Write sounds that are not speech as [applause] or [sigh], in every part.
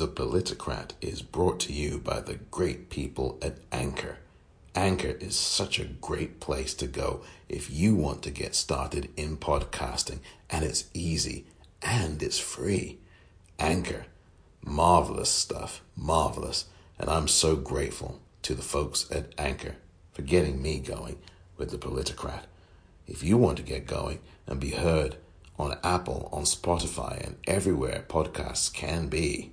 The Politicrat is brought to you by the great people at Anchor. Anchor is such a great place to go if you want to get started in podcasting, and it's easy and it's free. Anchor, marvelous stuff, marvelous. And I'm so grateful to the folks at Anchor for getting me going with The Politicrat. If you want to get going and be heard on Apple, on Spotify, and everywhere podcasts can be,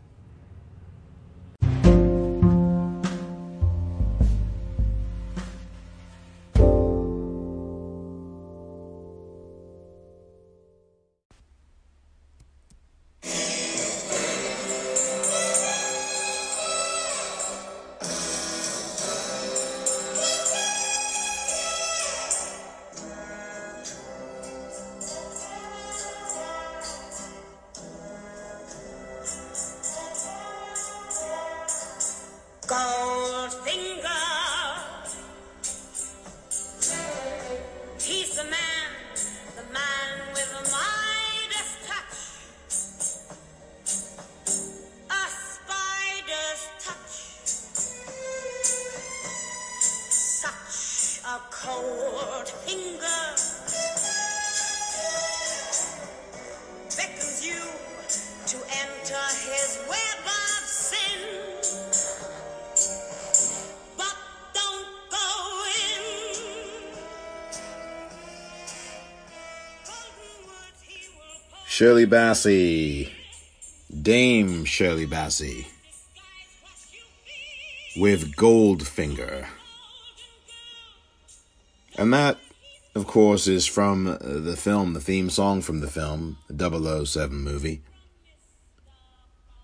Bassey, Dame Shirley Bassey, with Goldfinger. And that, of course, is from the film, the theme song from the film, the 007 movie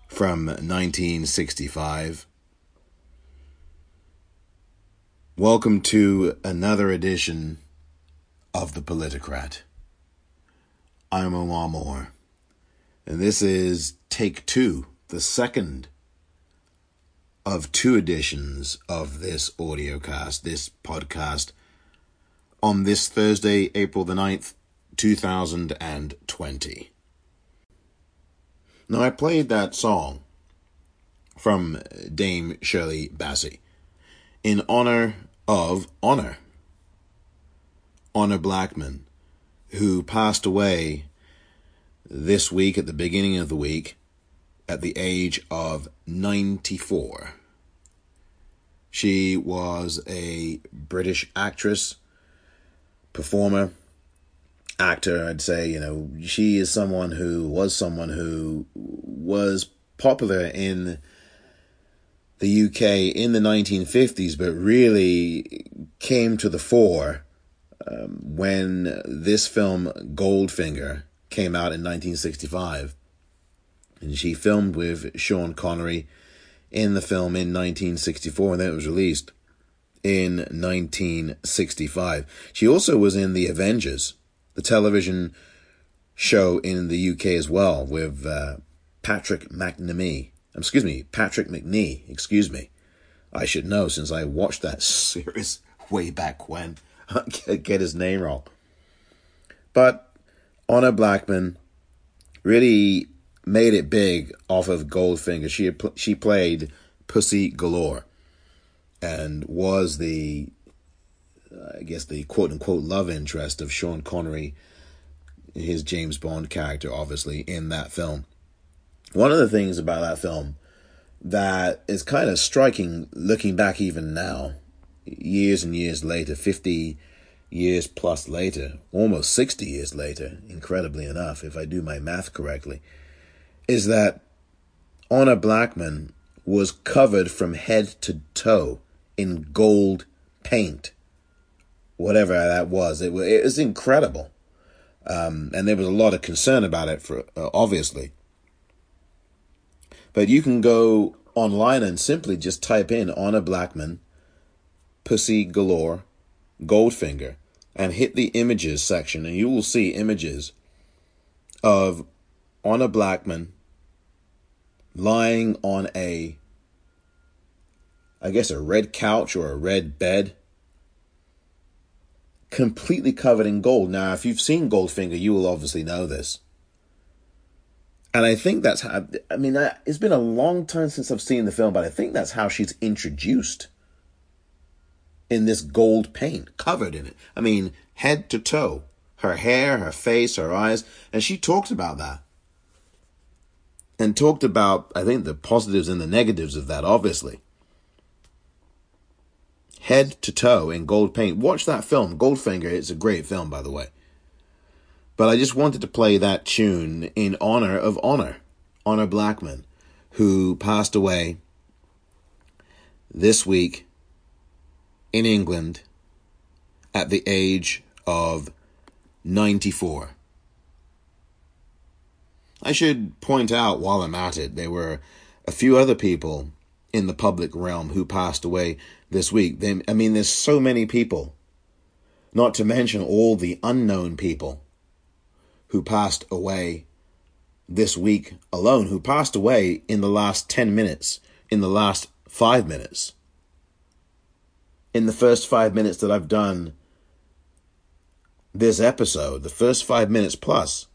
from 1965. Welcome to another edition of The Politicrat. I'm Omar Moore. And this is take two, the second of two editions of this audio cast, this podcast, on this Thursday, April the 9th, 2020. Now, I played that song from Dame Shirley Bassey in honor of Honor. Honor Blackman who passed away this week at the beginning of the week at the age of 94. She was a British actress, performer, actor. I'd say, you know, she is someone who was someone who was popular in the UK in the 1950s, but really came to the fore um, when this film Goldfinger came out in 1965. And she filmed with Sean Connery in the film in 1964, and then it was released in 1965. She also was in The Avengers, the television show in the UK as well, with uh, Patrick McNamee. Excuse me, Patrick Macnee. Excuse me. I should know since I watched that [laughs] series way back when. [laughs] get his name wrong. But Honor Blackman really made it big off of Goldfinger. She had, she played Pussy Galore and was the uh, I guess the quote unquote love interest of Sean Connery, his James Bond character, obviously in that film. One of the things about that film that is kind of striking looking back even now years and years later, 50 years plus later, almost 60 years later, incredibly enough, if I do my math correctly, is that Honor Blackman was covered from head to toe in gold paint. Whatever that was, it was, it was incredible. Um, and there was a lot of concern about it, for uh, obviously. But you can go online and simply just type in Honor Blackman Pussy Galore, Goldfinger, and hit the images section, and you will see images of Honor Blackman lying on a, I guess, a red couch or a red bed, completely covered in gold. Now, if you've seen Goldfinger, you will obviously know this. And I think that's how, I mean, it's been a long time since I've seen the film, but I think that's how she's introduced in this gold paint, covered in it. I mean, head to toe. Her hair, her face, her eyes. And she talked about that. And talked about, I think, the positives and the negatives of that, obviously. Head to toe in gold paint. Watch that film, Goldfinger. It's a great film, by the way. But I just wanted to play that tune in honor of Honor, Honor Blackman, who passed away this week in England at the age of 94. I should point out while I'm at it, there were a few other people in the public realm who passed away this week. They, I mean, there's so many people, not to mention all the unknown people who passed away this week alone, who passed away in the last 10 minutes, in the last five minutes. In the first five minutes that I've done this episode, the first five minutes plus,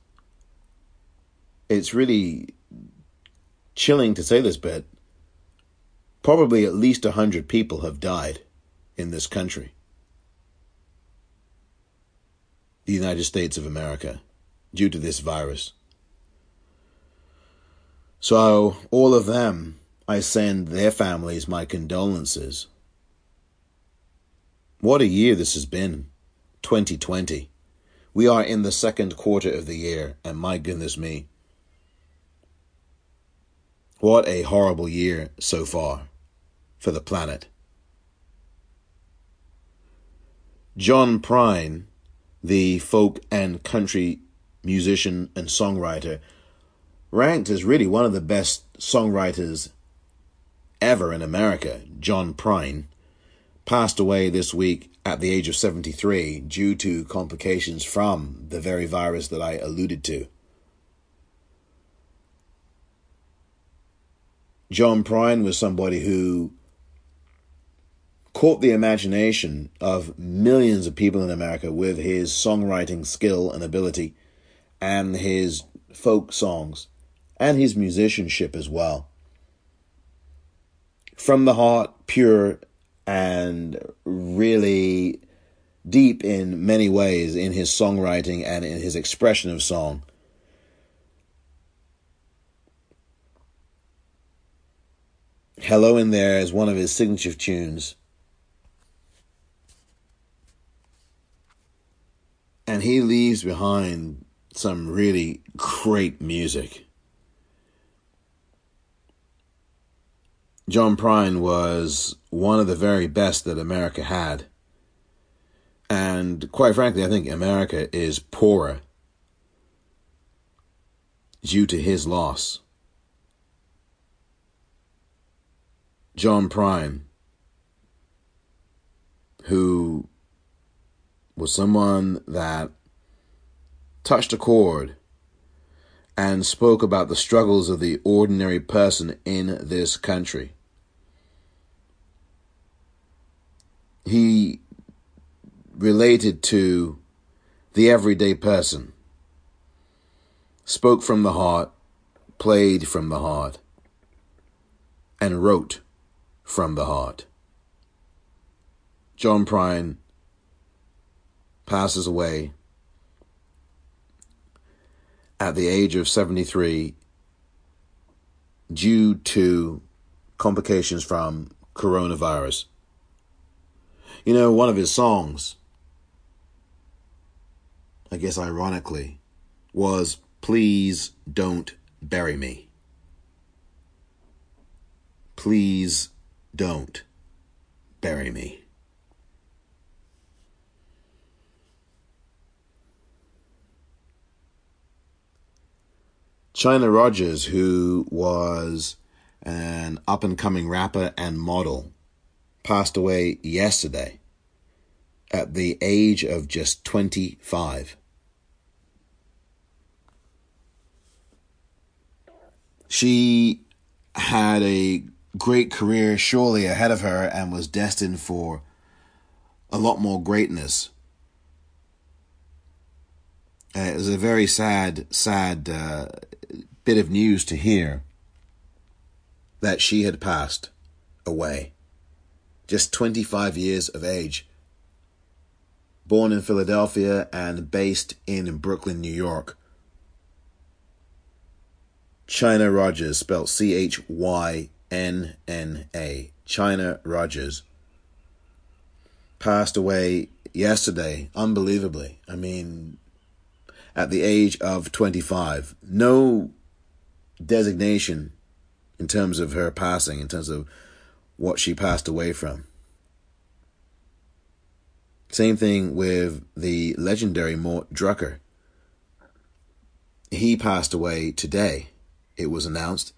it's really chilling to say this, but probably at least a hundred people have died in this country. The United States of America due to this virus. So, all of them, I send their families my condolences. What a year this has been 2020. We are in the second quarter of the year, and my goodness me. What a horrible year so far for the planet. John Prine, the folk and country musician and songwriter, ranked as really one of the best songwriters ever in America, John Prine, passed away this week at the age of 73 due to complications from the very virus that I alluded to. John Prine was somebody who caught the imagination of millions of people in America with his songwriting skill and ability and his folk songs and his musicianship as well. From the heart, pure and really deep in many ways in his songwriting and in his expression of song. Hello in There is one of his signature tunes. And he leaves behind some really great music. John Prine was one of the very best that America had. And quite frankly, I think America is poorer due to his loss. John Prine, who was someone that touched a chord and spoke about the struggles of the ordinary person in this country. He related to the everyday person, spoke from the heart, played from the heart, and wrote from the heart. John Prine passes away at the age of 73 due to complications from coronavirus. You know, one of his songs, I guess ironically, was Please Don't Bury Me. Please don't bury me. Chynna Rogers, who was an up and coming rapper and model, passed away yesterday at the age of just 25. She had a great career surely ahead of her and was destined for a lot more greatness. Uh, it was a very sad, sad uh, bit of news to hear that she had passed away. Just 25 years of age. Born in Philadelphia and based in Brooklyn, New York. Chynna Rogers, spelled C H Y N N A. Chynna Rogers. Passed away yesterday, unbelievably. I mean, at the age of 25. No designation in terms of her passing, in terms of what she passed away from. Same thing with the legendary Mort Drucker. He passed away today, it was announced.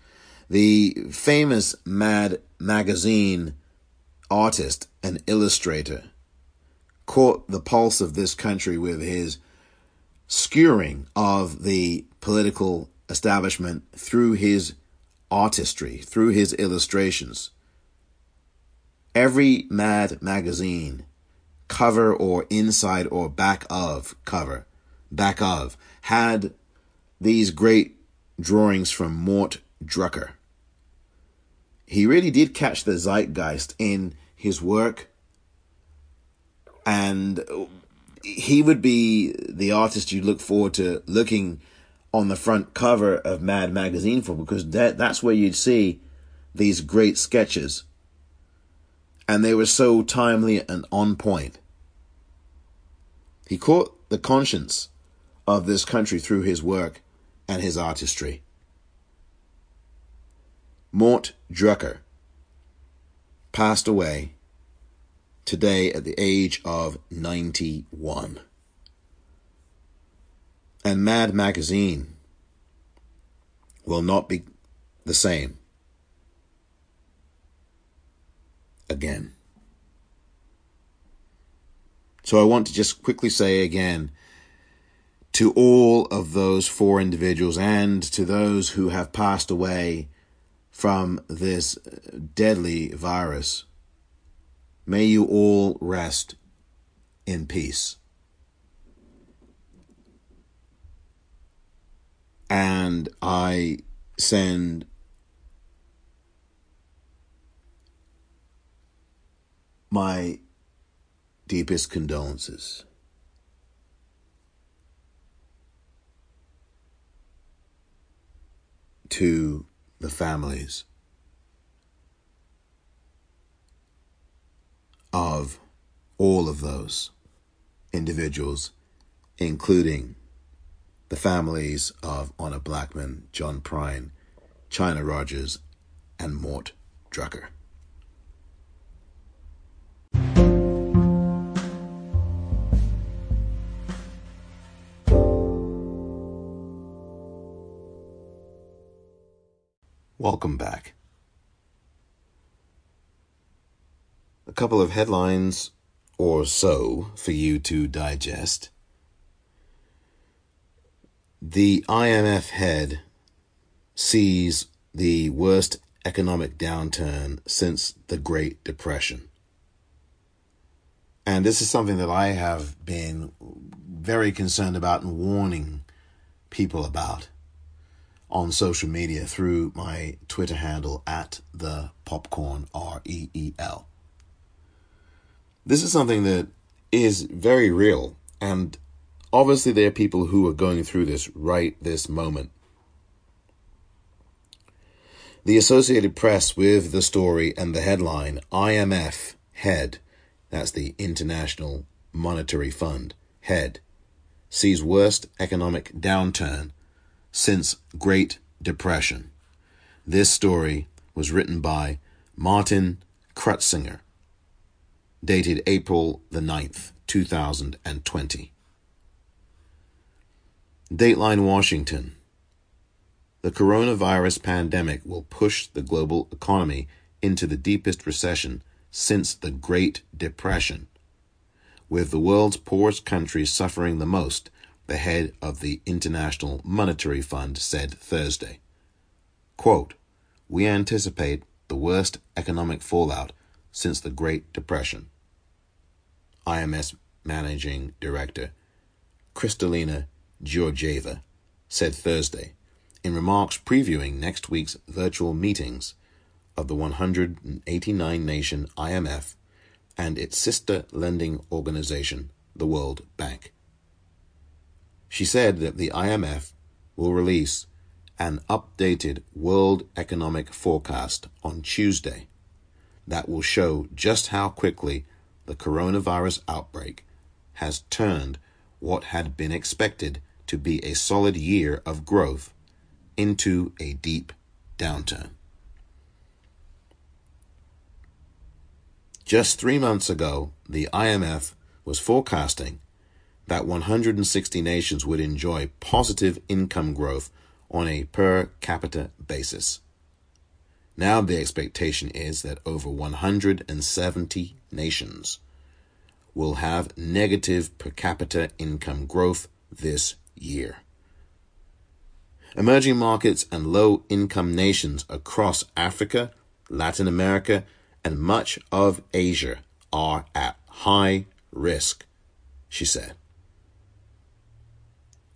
The famous Mad magazine artist and illustrator caught the pulse of this country with his skewering of the political establishment through his artistry, through his illustrations. Every Mad magazine, cover or inside or back of cover, back of, had these great drawings from Mort Drucker. He really did catch the zeitgeist in his work and he would be the artist you look forward to looking on the front cover of Mad Magazine for because that that's where you'd see these great sketches. And they were so timely and on point. He caught the conscience of this country through his work and his artistry. Mort Drucker passed away today at the age of 91. And Mad Magazine will not be the same again. So I want to just quickly say again to all of those four individuals and to those who have passed away from this uh, deadly virus May you all rest in peace. And I send my deepest condolences. To the families of all of those individuals, including the families of Honor Blackman, John Prine, Chynna Rogers, and Mort Drucker. Welcome back. a couple of headlines or so for you to digest. The IMF head sees the worst economic downturn since the Great Depression. And this is something that I have been very concerned about and warning people about on social media through my Twitter handle at the popcorn R E E L this is something that is very real. And obviously, there are people who are going through this right this moment. The Associated Press with the story and the headline IMF head, that's the International Monetary Fund head, sees worst economic downturn since Great Depression. This story was written by Martin Crutsinger dated April the 9th, 2020. Dateline Washington. The coronavirus pandemic will push the global economy into the deepest recession since the Great Depression, with the world's poorest countries suffering the most, the head of the International Monetary Fund said Thursday. Quote, We anticipate the worst economic fallout since the Great Depression. IMF Managing Director Kristalina Georgieva said Thursday in remarks previewing next week's virtual meetings of the 189 nation IMF and its sister lending organization, the World Bank. She said that the IMF will release an updated World Economic Forecast on Tuesday that will show just how quickly the coronavirus outbreak has turned what had been expected to be a solid year of growth into a deep downturn. Just three months ago, the IMF was forecasting that 160 nations would enjoy positive income growth on a per capita basis. Now the expectation is that over 170 nations will have negative per capita income growth this year. Emerging markets and low income nations across Africa, Latin America, and much of Asia are at high risk, she said.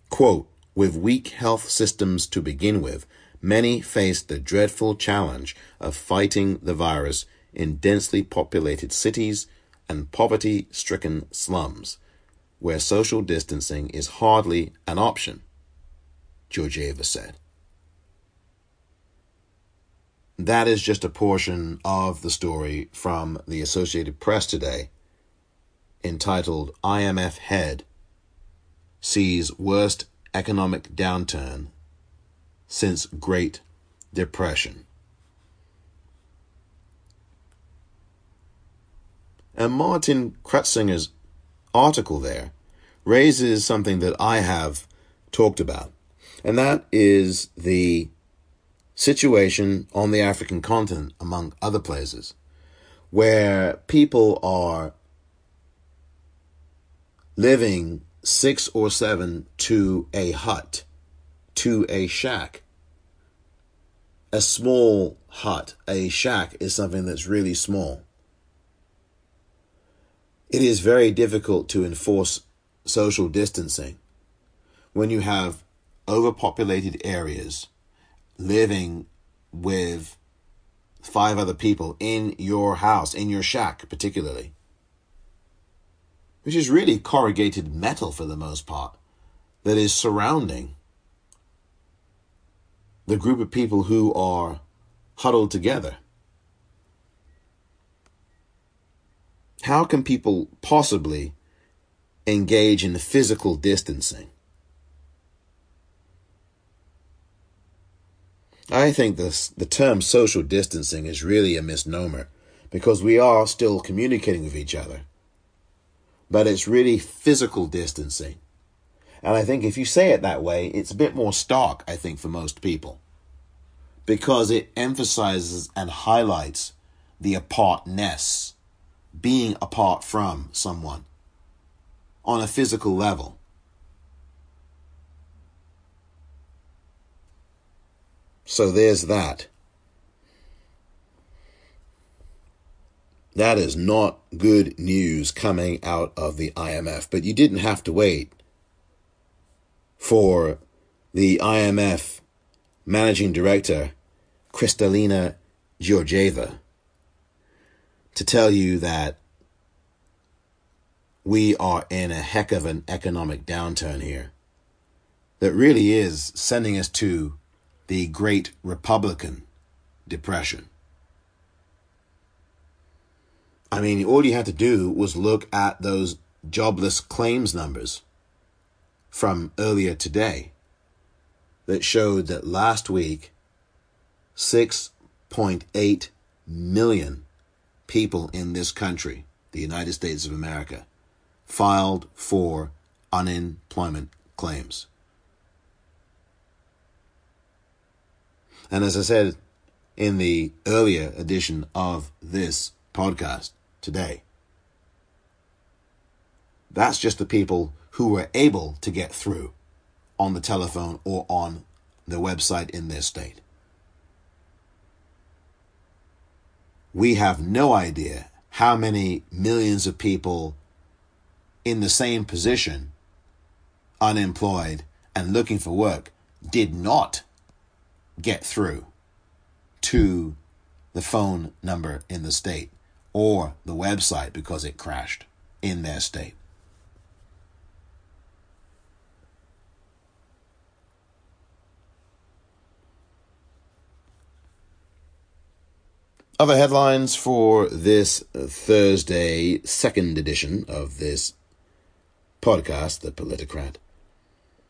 Quote, with weak health systems to begin with, many face the dreadful challenge of fighting the virus in densely populated cities and poverty stricken slums, where social distancing is hardly an option, Georgieva said. That is just a portion of the story from the Associated Press today, entitled IMF Head Sees Worst Economic Downturn Since Great Depression. And Martin Crutsinger article there raises something that I have talked about, and that is the situation on the African continent, among other places, where people are living six or seven to a hut, to a shack. A small hut, a shack, is something that's really small it is very difficult to enforce social distancing when you have overpopulated areas living with five other people in your house, in your shack, particularly, which is really corrugated metal for the most part, that is surrounding the group of people who are huddled together. How can people possibly engage in physical distancing? I think this, the term social distancing is really a misnomer because we are still communicating with each other. But it's really physical distancing. And I think if you say it that way, it's a bit more stark, I think, for most people. Because it emphasizes and highlights the apartness being apart from someone on a physical level. So there's that. That is not good news coming out of the IMF, but you didn't have to wait for the IMF managing director, Kristalina Georgieva, to tell you that we are in a heck of an economic downturn here that really is sending us to the Great Republican Depression. I mean, all you had to do was look at those jobless claims numbers from earlier today that showed that last week 6.8 million people in this country, the United States of America, filed for unemployment claims. And as I said in the earlier edition of this podcast today, that's just the people who were able to get through on the telephone or on the website in their state. we have no idea how many millions of people in the same position, unemployed, and looking for work did not get through to the phone number in the state or the website because it crashed in their state. Other headlines for this Thursday, second edition of this podcast, The Politicrat.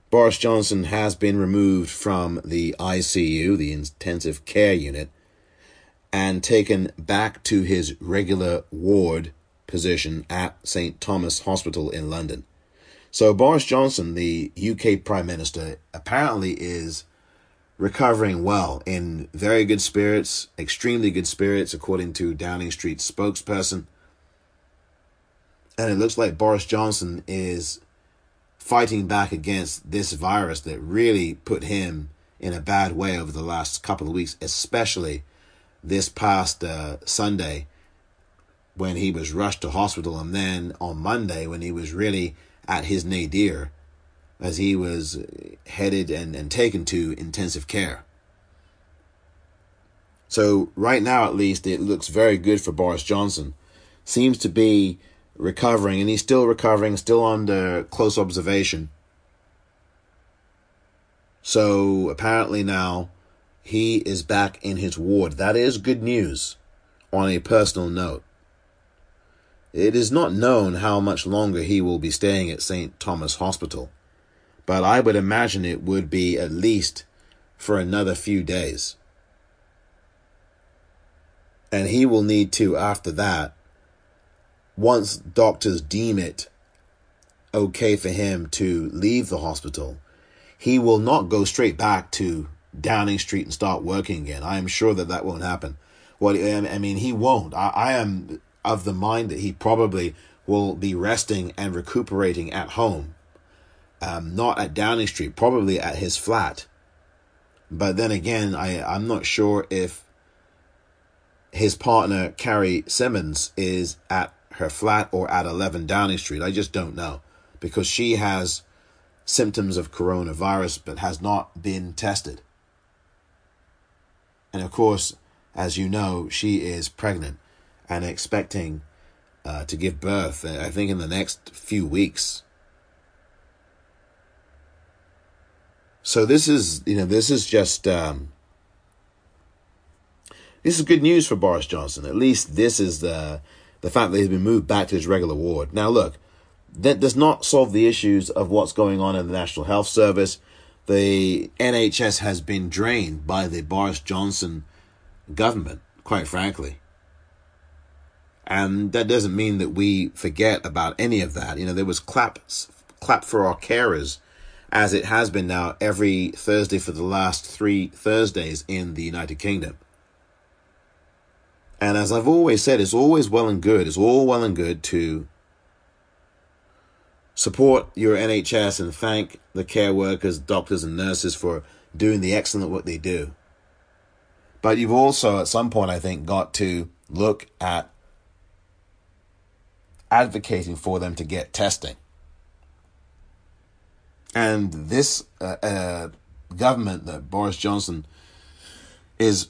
Boris Johnson has been removed from the ICU, the intensive care unit, and taken back to his regular ward position at St. Thomas Hospital in London. So, Boris Johnson, the UK Prime Minister, apparently is recovering well in very good spirits, extremely good spirits, according to Downing Street spokesperson. And it looks like Boris Johnson is fighting back against this virus that really put him in a bad way over the last couple of weeks, especially this past uh, Sunday when he was rushed to hospital, and then on Monday when he was really at his nadir as he was headed and, and taken to intensive care. So, right now at least, it looks very good for Boris Johnson. Seems to be recovering, and he's still recovering, still under close observation. So, apparently now, he is back in his ward. That is good news on a personal note. It is not known how much longer he will be staying at St. Thomas Hospital but I would imagine it would be at least for another few days. And he will need to, after that, once doctors deem it okay for him to leave the hospital, he will not go straight back to Downing Street and start working again. I am sure that that won't happen. Well, I mean, he won't. I, I am of the mind that he probably will be resting and recuperating at home um, not at Downing Street, probably at his flat. But then again, I, I'm not sure if his partner, Carrie Symonds, is at her flat or at 11 Downing Street. I just don't know because she has symptoms of coronavirus but has not been tested. And of course, as you know, she is pregnant and expecting uh, to give birth, I think, in the next few weeks. So this is, you know, this is just, um, this is good news for Boris Johnson. At least this is the, the fact that he's been moved back to his regular ward. Now, look, that does not solve the issues of what's going on in the National Health Service. The NHS has been drained by the Boris Johnson government, quite frankly. And that doesn't mean that we forget about any of that. You know, there was claps, clap for our carers as it has been now every Thursday for the last three Thursdays in the United Kingdom. And as I've always said, it's always well and good, it's all well and good to support your NHS and thank the care workers, doctors, and nurses for doing the excellent work they do. But you've also, at some point, I think, got to look at advocating for them to get testing. And this uh, uh, government that Boris Johnson is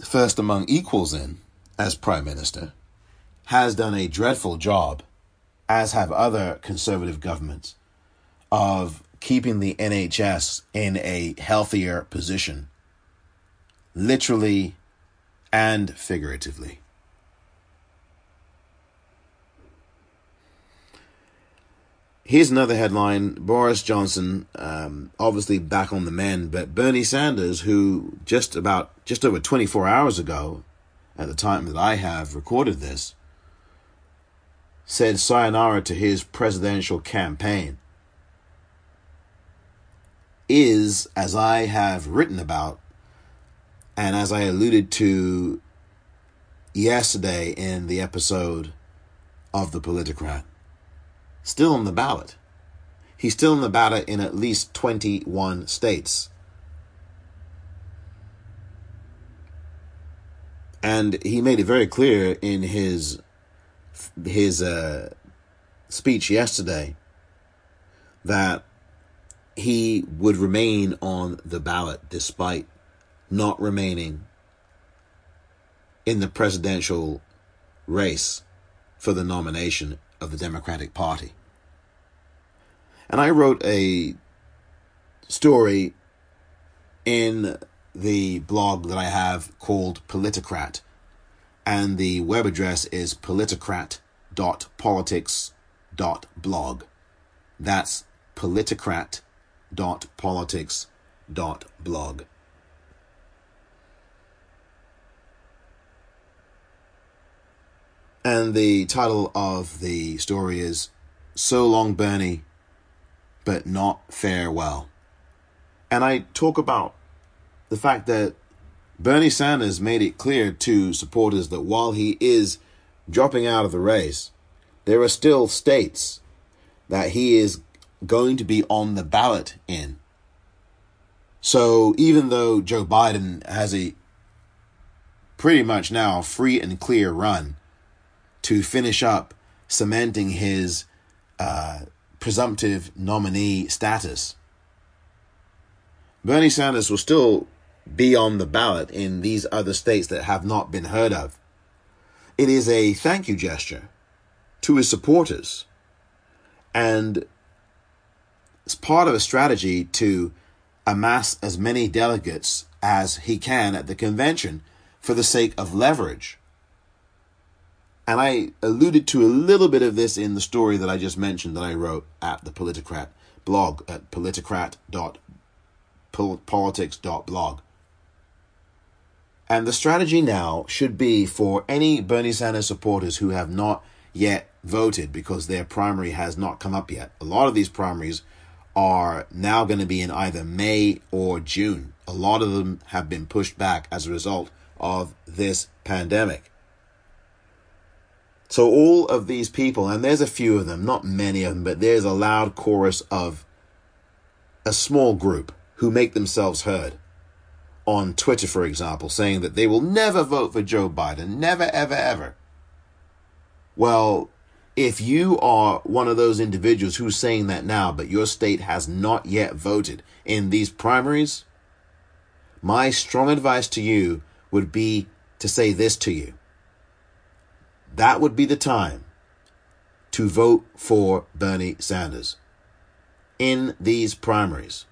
first among equals in as prime minister has done a dreadful job, as have other conservative governments, of keeping the NHS in a healthier position, literally and figuratively. Here's another headline Boris Johnson, um, obviously back on the mend, but Bernie Sanders, who just about, just over 24 hours ago, at the time that I have recorded this, said sayonara to his presidential campaign, is, as I have written about, and as I alluded to yesterday in the episode of The Politicrat still on the ballot. He's still on the ballot in at least 21 states. And he made it very clear in his his uh, speech yesterday that he would remain on the ballot despite not remaining in the presidential race for the nomination of the Democratic Party. And I wrote a story in the blog that I have called Politicrat, And the web address is politicrat.politics.blog. That's politicrat.politics.blog. And the title of the story is So Long Bernie, but Not Farewell. And I talk about the fact that Bernie Sanders made it clear to supporters that while he is dropping out of the race, there are still states that he is going to be on the ballot in. So even though Joe Biden has a pretty much now free and clear run to finish up cementing his uh, presumptive nominee status. Bernie Sanders will still be on the ballot in these other states that have not been heard of. It is a thank you gesture to his supporters. And it's part of a strategy to amass as many delegates as he can at the convention for the sake of leverage. And I alluded to a little bit of this in the story that I just mentioned that I wrote at the Politicrat blog at politicrat.politics.blog. And the strategy now should be for any Bernie Sanders supporters who have not yet voted because their primary has not come up yet. A lot of these primaries are now going to be in either May or June. A lot of them have been pushed back as a result of this pandemic. So all of these people, and there's a few of them, not many of them, but there's a loud chorus of a small group who make themselves heard on Twitter, for example, saying that they will never vote for Joe Biden, never, ever, ever. Well, if you are one of those individuals who's saying that now, but your state has not yet voted in these primaries, my strong advice to you would be to say this to you that would be the time to vote for Bernie Sanders in these primaries,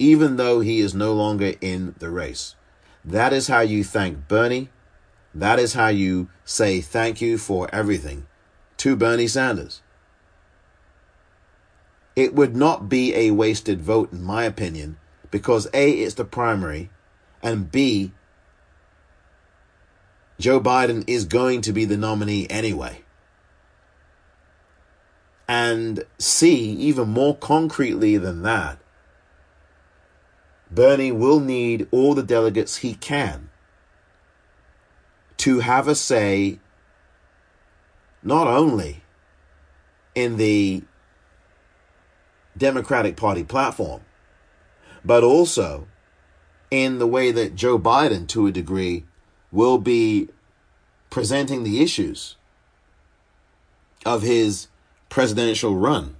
even though he is no longer in the race. That is how you thank Bernie. That is how you say thank you for everything to Bernie Sanders. It would not be a wasted vote, in my opinion, because A, it's the primary, and B, Joe Biden is going to be the nominee anyway. And C, even more concretely than that, Bernie will need all the delegates he can to have a say not only in the Democratic Party platform, but also in the way that Joe Biden, to a degree, will be presenting the issues of his presidential run.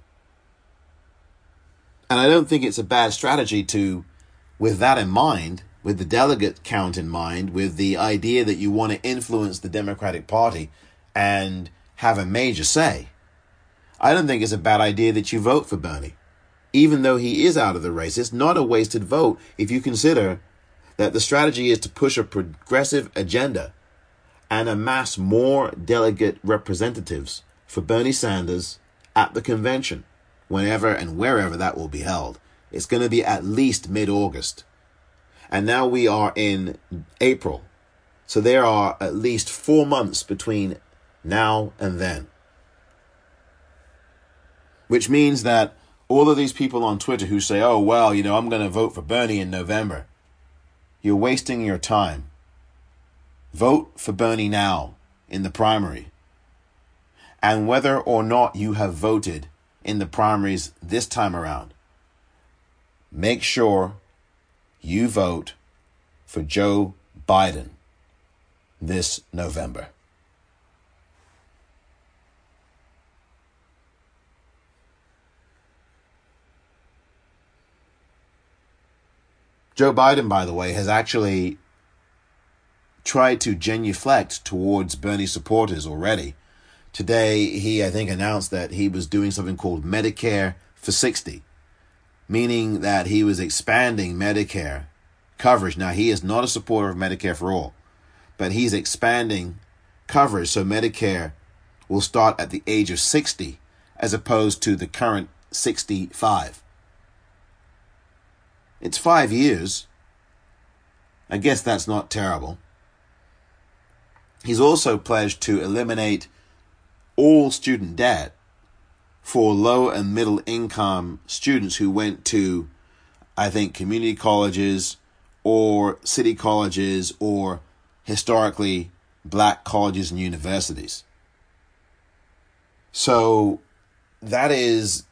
And I don't think it's a bad strategy to, with that in mind, with the delegate count in mind, with the idea that you want to influence the Democratic Party and have a major say. I don't think it's a bad idea that you vote for Bernie. Even though he is out of the race, it's not a wasted vote if you consider that the strategy is to push a progressive agenda and amass more delegate representatives for Bernie Sanders at the convention, whenever and wherever that will be held. It's going to be at least mid August. And now we are in April. So there are at least four months between now and then. Which means that all of these people on Twitter who say, oh, well, you know, I'm going to vote for Bernie in November. You're wasting your time. Vote for Bernie now in the primary. And whether or not you have voted in the primaries this time around, make sure you vote for Joe Biden this November. Joe Biden, by the way, has actually tried to genuflect towards Bernie supporters already. Today, he, I think, announced that he was doing something called Medicare for 60, meaning that he was expanding Medicare coverage. Now, he is not a supporter of Medicare for all, but he's expanding coverage so Medicare will start at the age of 60 as opposed to the current 65. It's five years. I guess that's not terrible. He's also pledged to eliminate all student debt for low and middle income students who went to, I think, community colleges or city colleges or historically black colleges and universities. So that is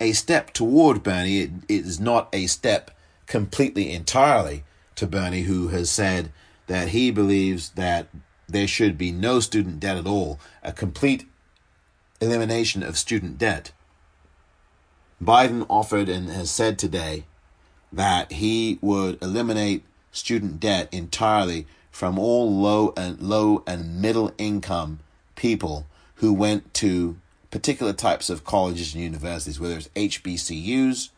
a step toward Bernie. It, it is not a step completely entirely to Bernie, who has said that he believes that there should be no student debt at all, a complete elimination of student debt. Biden offered and has said today that he would eliminate student debt entirely from all low and low and middle income people who went to particular types of colleges and universities, whether it's HBCUs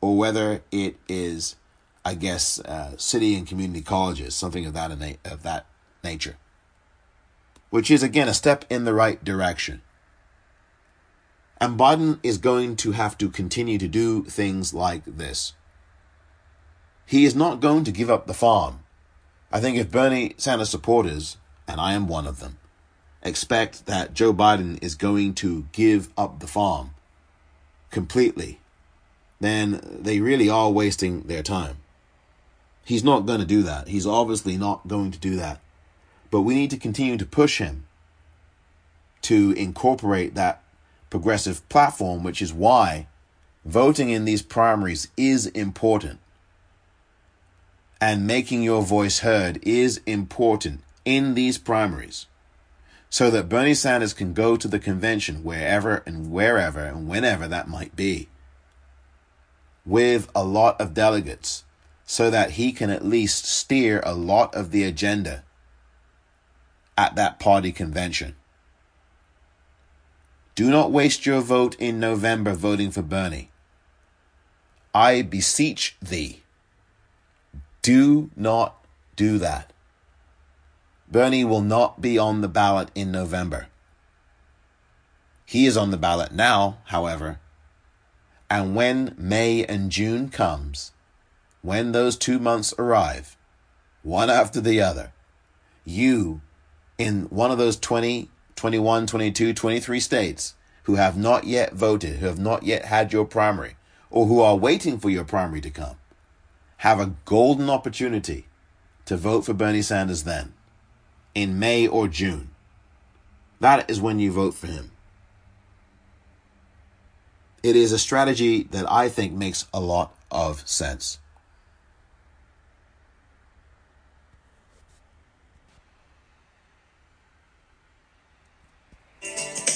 or whether it is, I guess, uh, city and community colleges, something of that of that nature. Which is again a step in the right direction. And Biden is going to have to continue to do things like this. He is not going to give up the farm. I think if Bernie Sanders supporters, and I am one of them, expect that Joe Biden is going to give up the farm completely, then they really are wasting their time. He's not going to do that. He's obviously not going to do that. But we need to continue to push him to incorporate that progressive platform, which is why voting in these primaries is important. And making your voice heard is important in these primaries so that Bernie Sanders can go to the convention wherever and wherever and whenever that might be with a lot of delegates so that he can at least steer a lot of the agenda at that party convention. Do not waste your vote in November voting for Bernie. I beseech thee, do not do that. Bernie will not be on the ballot in November. He is on the ballot now, however. And when May and June comes, when those two months arrive, one after the other, you in one of those 20, 21, 22, 23 states who have not yet voted, who have not yet had your primary, or who are waiting for your primary to come, have a golden opportunity to vote for Bernie Sanders then in May or June. That is when you vote for him. It is a strategy that I think makes a lot of sense. Thank you.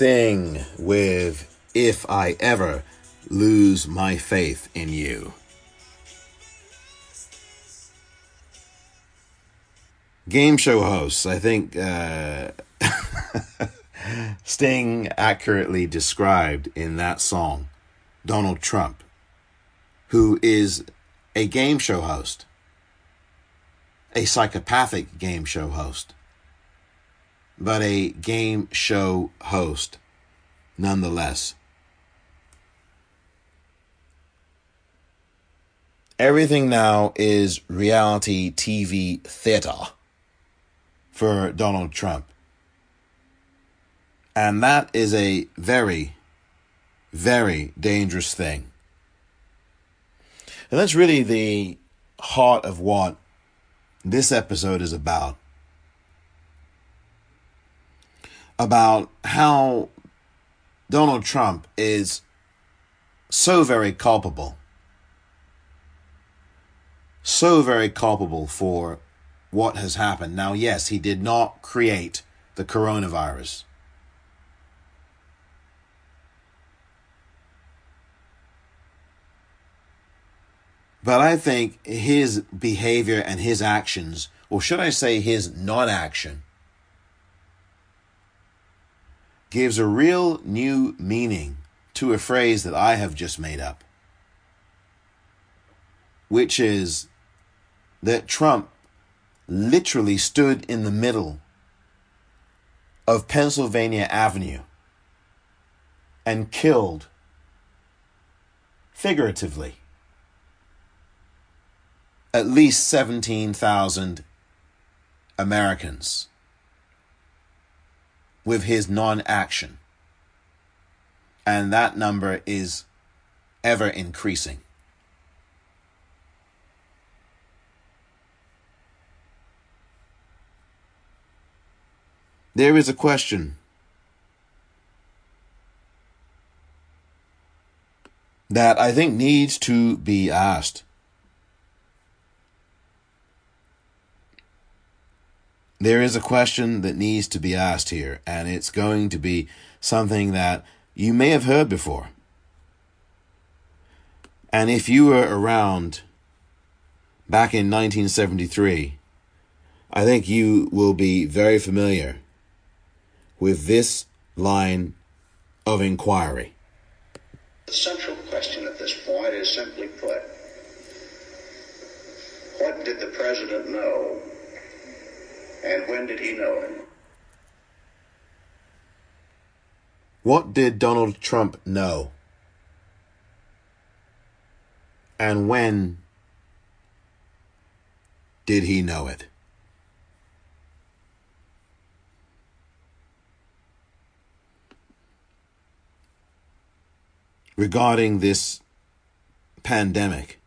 Sting with If I Ever Lose My Faith in You. Game show hosts, I think uh, [laughs] Sting accurately described in that song Donald Trump, who is a game show host, a psychopathic game show host but a game show host nonetheless. everything now is reality TV theater for Donald Trump. And that is a very, very dangerous thing. And that's really the heart of what this episode is about. About how Donald Trump is so very culpable. So very culpable for what has happened. Now, yes, he did not create the coronavirus. But I think his behavior and his actions, or should I say his non action, gives a real new meaning to a phrase that I have just made up, which is that Trump literally stood in the middle of Pennsylvania Avenue and killed, figuratively, at least 17,000 Americans with his non action. And that number is ever increasing. There is a question that I think needs to be asked. There is a question that needs to be asked here, and it's going to be something that you may have heard before. And if you were around back in 1973, I think you will be very familiar with this line of inquiry. The central question at this point is simply put what did the president know and when did he know it? What did Donald Trump know? And when did he know it? Regarding this pandemic,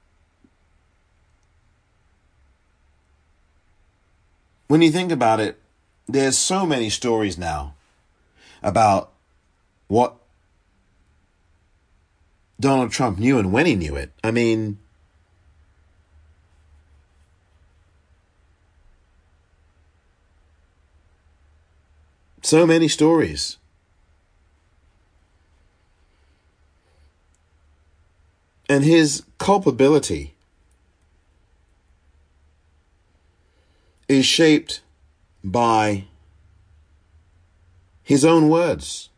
when you think about it, there's so many stories now about what Donald Trump knew and when he knew it. I mean, so many stories. And his culpability is shaped by his own words.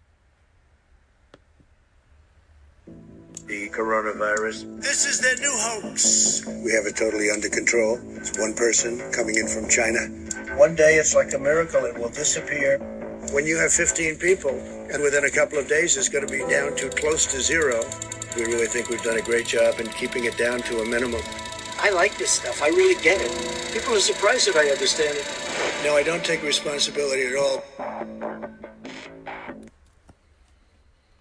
The coronavirus. This is their new hoax. We have it totally under control. It's one person coming in from China. One day it's like a miracle, it will disappear. When you have 15 people, and within a couple of days it's going to be down to close to zero, we really think we've done a great job in keeping it down to a minimum. I like this stuff. I really get it. People are surprised that I understand it. No, I don't take responsibility at all.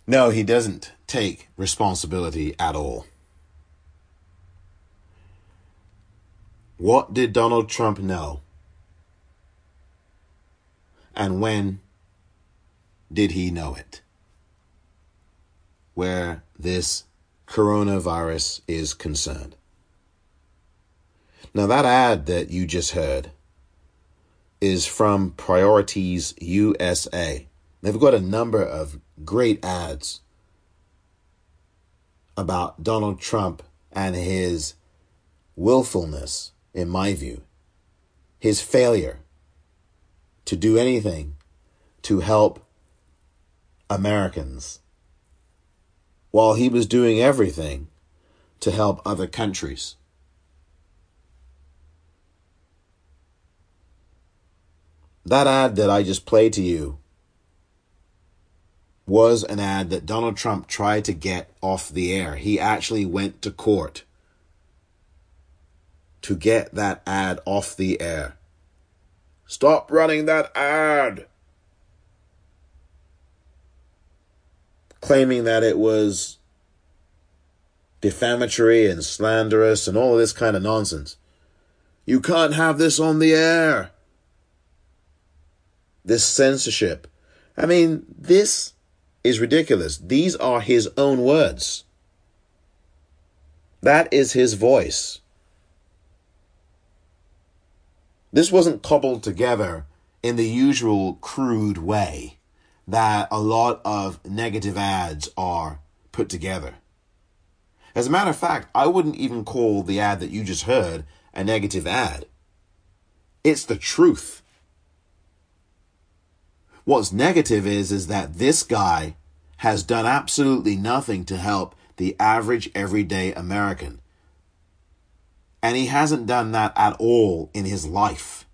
No, he doesn't take responsibility at all. What did Donald Trump know? And when did he know it? Where this coronavirus is concerned. Now, that ad that you just heard is from Priorities USA. They've got a number of great ads about Donald Trump and his willfulness, in my view, his failure to do anything to help Americans while he was doing everything to help other countries. That ad that I just played to you was an ad that Donald Trump tried to get off the air. He actually went to court to get that ad off the air. Stop running that ad. Claiming that it was defamatory and slanderous and all this kind of nonsense. You can't have this on the air. This censorship. I mean, this is ridiculous. These are his own words. That is his voice. This wasn't cobbled together in the usual crude way that a lot of negative ads are put together. As a matter of fact, I wouldn't even call the ad that you just heard a negative ad. It's the truth. What's negative is, is that this guy has done absolutely nothing to help the average everyday American. And he hasn't done that at all in his life,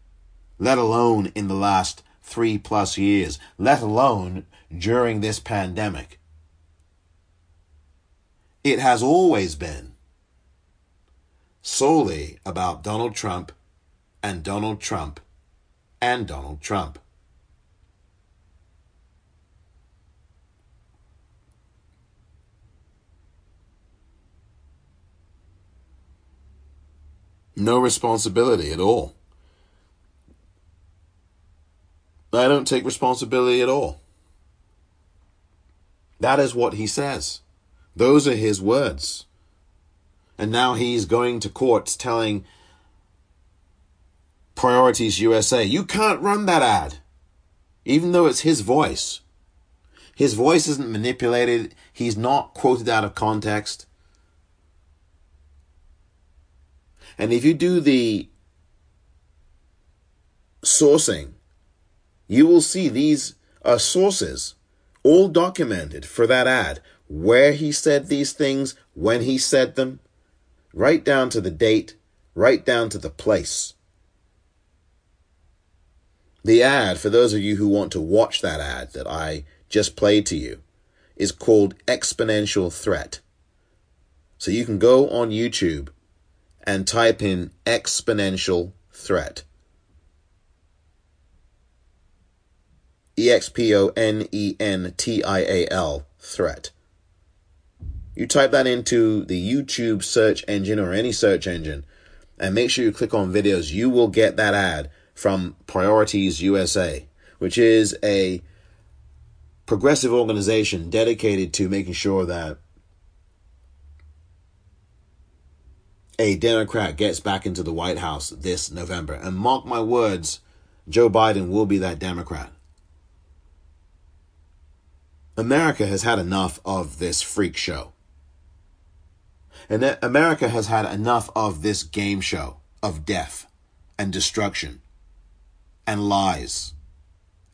let alone in the last three plus years, let alone during this pandemic. It has always been solely about Donald Trump and Donald Trump and Donald Trump. No responsibility at all. I don't take responsibility at all. That is what he says. Those are his words. And now he's going to courts telling Priorities USA, you can't run that ad, even though it's his voice. His voice isn't manipulated, he's not quoted out of context. And if you do the sourcing, you will see these sources all documented for that ad, where he said these things, when he said them, right down to the date, right down to the place. The ad, for those of you who want to watch that ad that I just played to you, is called Exponential Threat. So you can go on YouTube and type in exponential threat. E X P O N E N T I A L threat. You type that into the YouTube search engine or any search engine and make sure you click on videos. You will get that ad from Priorities USA, which is a progressive organization dedicated to making sure that a Democrat gets back into the White House this November. And mark my words, Joe Biden will be that Democrat. America has had enough of this freak show. And America has had enough of this game show of death and destruction and lies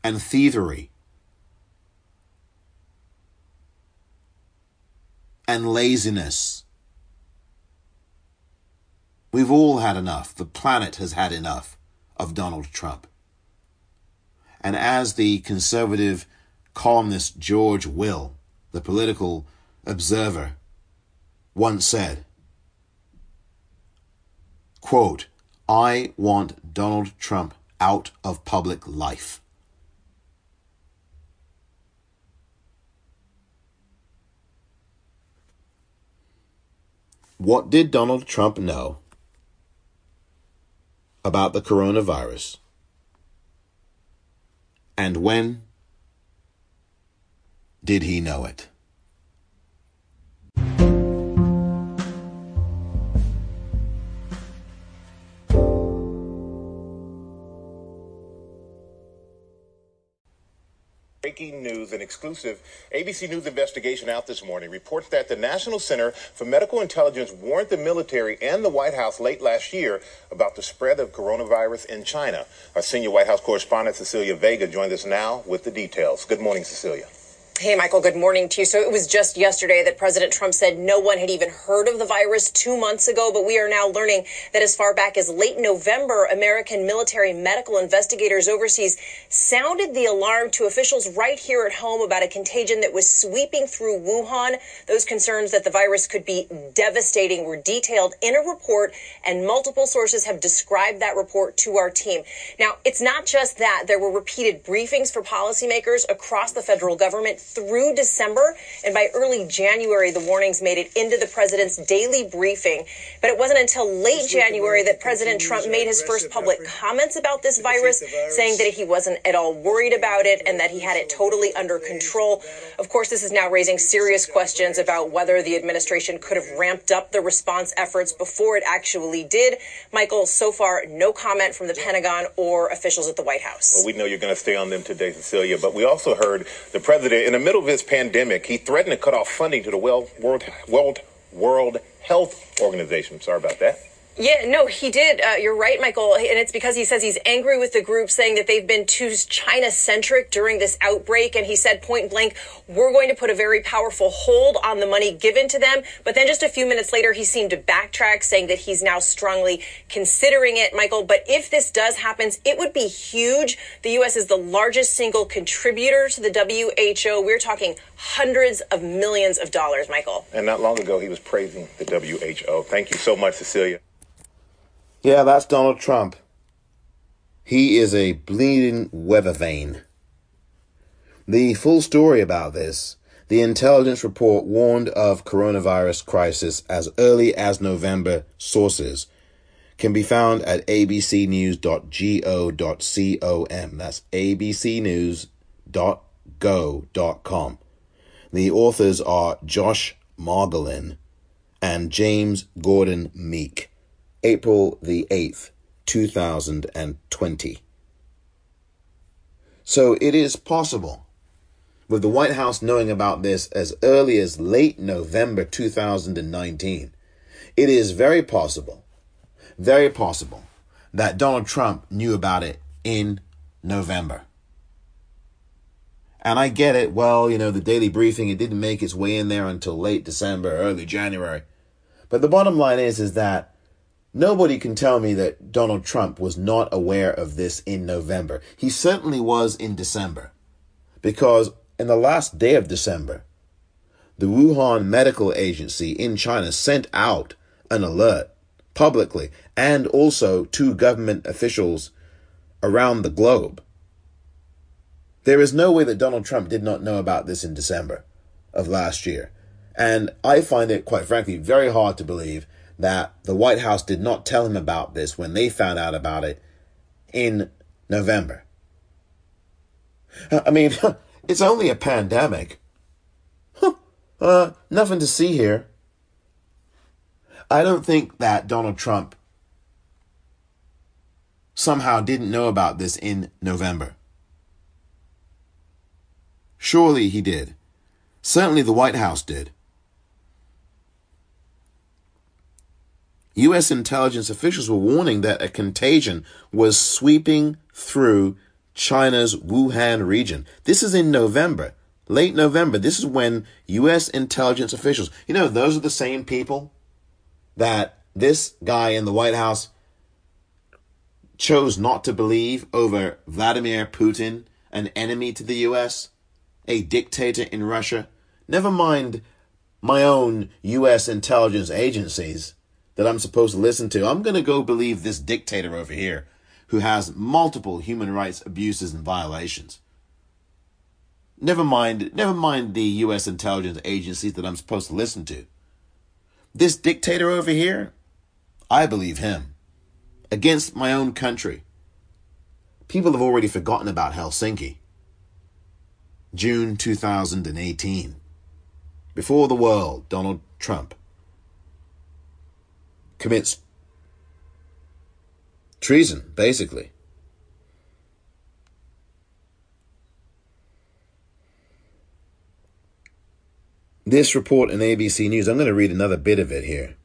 and thievery and laziness We've all had enough. The planet has had enough of Donald Trump. And as the conservative columnist George Will, the political observer, once said, quote, I want Donald Trump out of public life. What did Donald Trump know about the coronavirus? And when did he know it? Breaking news, an exclusive ABC News investigation out this morning reports that the National Center for Medical Intelligence warned the military and the White House late last year about the spread of coronavirus in China. Our senior White House correspondent Cecilia Vega joins us now with the details. Good morning, Cecilia. Hey, Michael, good morning to you. So it was just yesterday that President Trump said no one had even heard of the virus two months ago, but we are now learning that as far back as late November, American military medical investigators overseas sounded the alarm to officials right here at home about a contagion that was sweeping through Wuhan. Those concerns that the virus could be devastating were detailed in a report, and multiple sources have described that report to our team. Now, it's not just that. There were repeated briefings for policymakers across the federal government through December. And by early January, the warnings made it into the president's daily briefing. But it wasn't until late January that President Trump made his first public comments about this virus, saying that he wasn't at all worried about it and that he had it totally under control. Of course, this is now raising serious questions about whether the administration could have ramped up the response efforts before it actually did. Michael, so far, no comment from the Pentagon or officials at the White House. Well, we know you're going to stay on them today, Cecilia, but we also heard the president in the middle of this pandemic, he threatened to cut off funding to the World, World, World, World Health Organization. Sorry about that. Yeah, no, he did. Uh, you're right, Michael. And it's because he says he's angry with the group, saying that they've been too China centric during this outbreak. And he said point blank, we're going to put a very powerful hold on the money given to them. But then just a few minutes later, he seemed to backtrack, saying that he's now strongly considering it, Michael. But if this does happen, it would be huge. The U.S. is the largest single contributor to the WHO. We're talking hundreds of millions of dollars, Michael. And not long ago, he was praising the WHO. Thank you so much, Cecilia. Yeah, that's Donald Trump. He is a bleeding weather vane. The full story about this, the intelligence report warned of coronavirus crisis as early as November sources can be found at abcnews.go.com. That's abcnews.go.com. The authors are Josh Margolin and James Gordon Meek. April the 8th, 2020. So it is possible, with the White House knowing about this as early as late November 2019, it is very possible, very possible that Donald Trump knew about it in November. And I get it. Well, you know, the daily briefing, it didn't make its way in there until late December, early January. But the bottom line is, is that Nobody can tell me that Donald Trump was not aware of this in November. He certainly was in December. Because in the last day of December, the Wuhan Medical Agency in China sent out an alert publicly and also to government officials around the globe. There is no way that Donald Trump did not know about this in December of last year. And I find it, quite frankly, very hard to believe that the White House did not tell him about this when they found out about it in November. I mean, [laughs] it's only a pandemic. Uh, nothing to see here. I don't think that Donald Trump somehow didn't know about this in November. Surely he did. Certainly the White House did. U.S. intelligence officials were warning that a contagion was sweeping through China's Wuhan region. This is in November, late November. This is when U.S. intelligence officials, you know, those are the same people that this guy in the White House chose not to believe over Vladimir Putin, an enemy to the U.S., a dictator in Russia. Never mind my own U.S. intelligence agencies that I'm supposed to listen to. I'm going to go believe this dictator over here who has multiple human rights abuses and violations. Never mind, never mind the US intelligence agencies that I'm supposed to listen to. This dictator over here, I believe him. Against my own country. People have already forgotten about Helsinki. June 2018. Before the world, Donald Trump commits treason, basically. This report in ABC News, I'm going to read another bit of it here.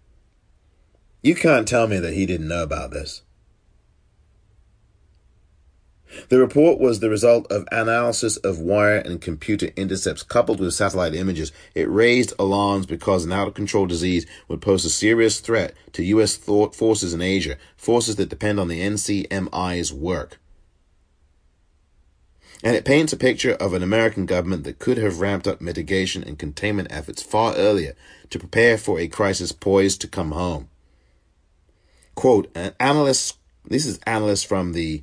You can't tell me that he didn't know about this. The report was the result of analysis of wire and computer intercepts coupled with satellite images. It raised alarms because an out of control disease would pose a serious threat to U.S. forces in Asia, forces that depend on the NCMI's work. And it paints a picture of an American government that could have ramped up mitigation and containment efforts far earlier to prepare for a crisis poised to come home. Quote, An analysts, this is analysts from the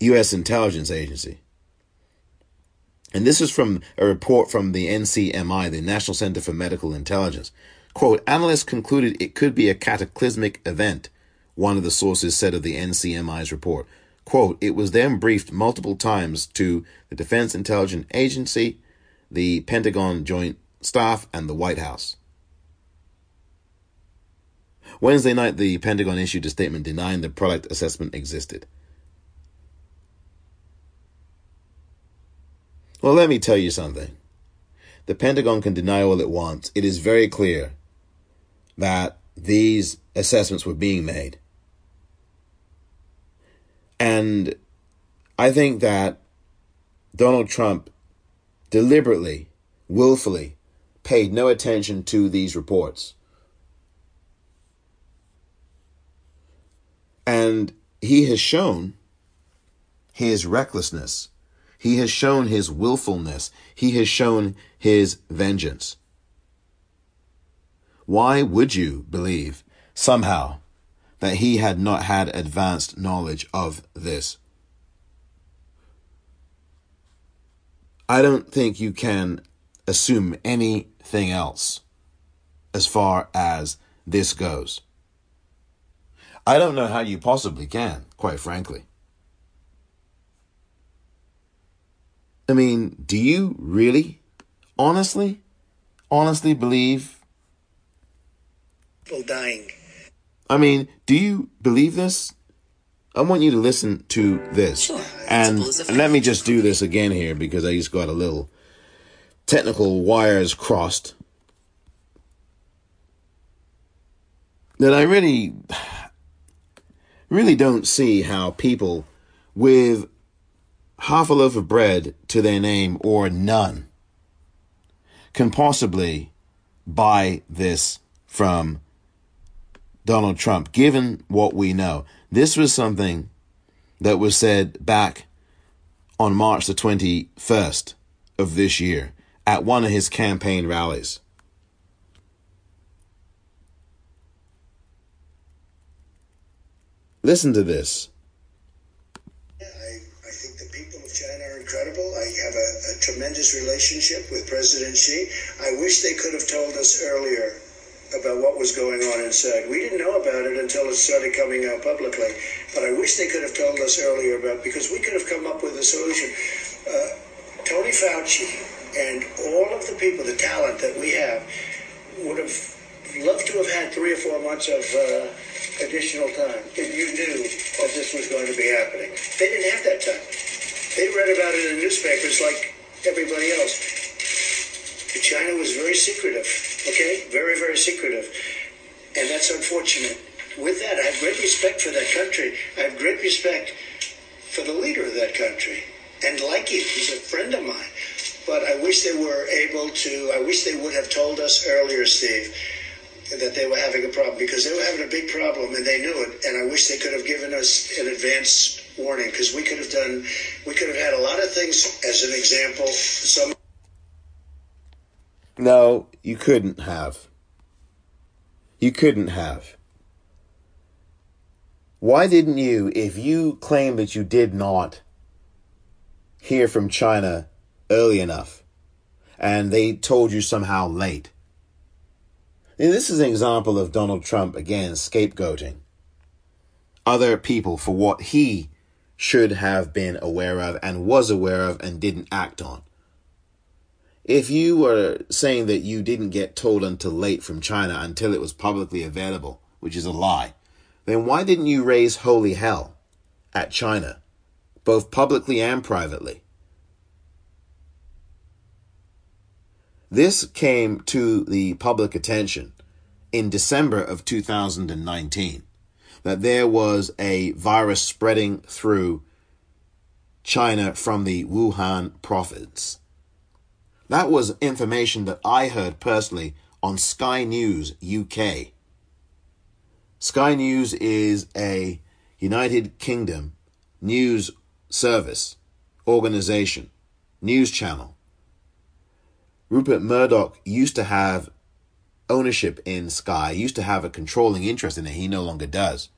U.S. intelligence agency. And this is from a report from the NCMI, the National Center for Medical Intelligence. Quote, analysts concluded it could be a cataclysmic event, one of the sources said of the NCMI's report. Quote, it was then briefed multiple times to the Defense Intelligence Agency, the Pentagon Joint Staff, and the White House. Wednesday night, the Pentagon issued a statement denying the product assessment existed. Well, let me tell you something. The Pentagon can deny all it wants. It is very clear that these assessments were being made. And I think that Donald Trump deliberately, willfully paid no attention to these reports. And he has shown his recklessness he has shown his willfulness. He has shown his vengeance. Why would you believe somehow that he had not had advanced knowledge of this? I don't think you can assume anything else as far as this goes. I don't know how you possibly can, quite frankly. I mean, do you really, honestly, honestly believe? People dying. I mean, do you believe this? I want you to listen to this. Sure. And let me just do this again here because I just got a little technical wires crossed. That I really, [sighs] really don't see how people with half a loaf of bread to their name or none can possibly buy this from Donald Trump, given what we know. This was something that was said back on March the 21st of this year at one of his campaign rallies. Listen to this. Tremendous relationship with President Xi. I wish they could have told us earlier about what was going on inside. We didn't know about it until it started coming out publicly. But I wish they could have told us earlier about because we could have come up with a solution. Uh, Tony Fauci and all of the people, the talent that we have, would have loved to have had three or four months of uh, additional time if you knew that this was going to be happening. They didn't have that time. They read about it in newspapers like everybody else. China was very secretive, okay? Very, very secretive. And that's unfortunate. With that, I have great respect for that country. I have great respect for the leader of that country. And like him, he's a friend of mine. But I wish they were able to, I wish they would have told us earlier, Steve, that they were having a problem because they were having a big problem and they knew it. And I wish they could have given us an advance warning because we could have done, we could have had a lot of things as an example. Some. No, you couldn't have. You couldn't have. Why didn't you, if you claim that you did not hear from China early enough and they told you somehow late? And this is an example of Donald Trump again scapegoating other people for what he should have been aware of and was aware of and didn't act on. If you were saying that you didn't get told until late from China until it was publicly available, which is a lie, then why didn't you raise holy hell at China, both publicly and privately? This came to the public attention in December of 2019 that there was a virus spreading through China from the Wuhan province. That was information that I heard personally on Sky News UK. Sky News is a United Kingdom news service, organization, news channel. Rupert Murdoch used to have ownership in Sky, used to have a controlling interest in it. He no longer does.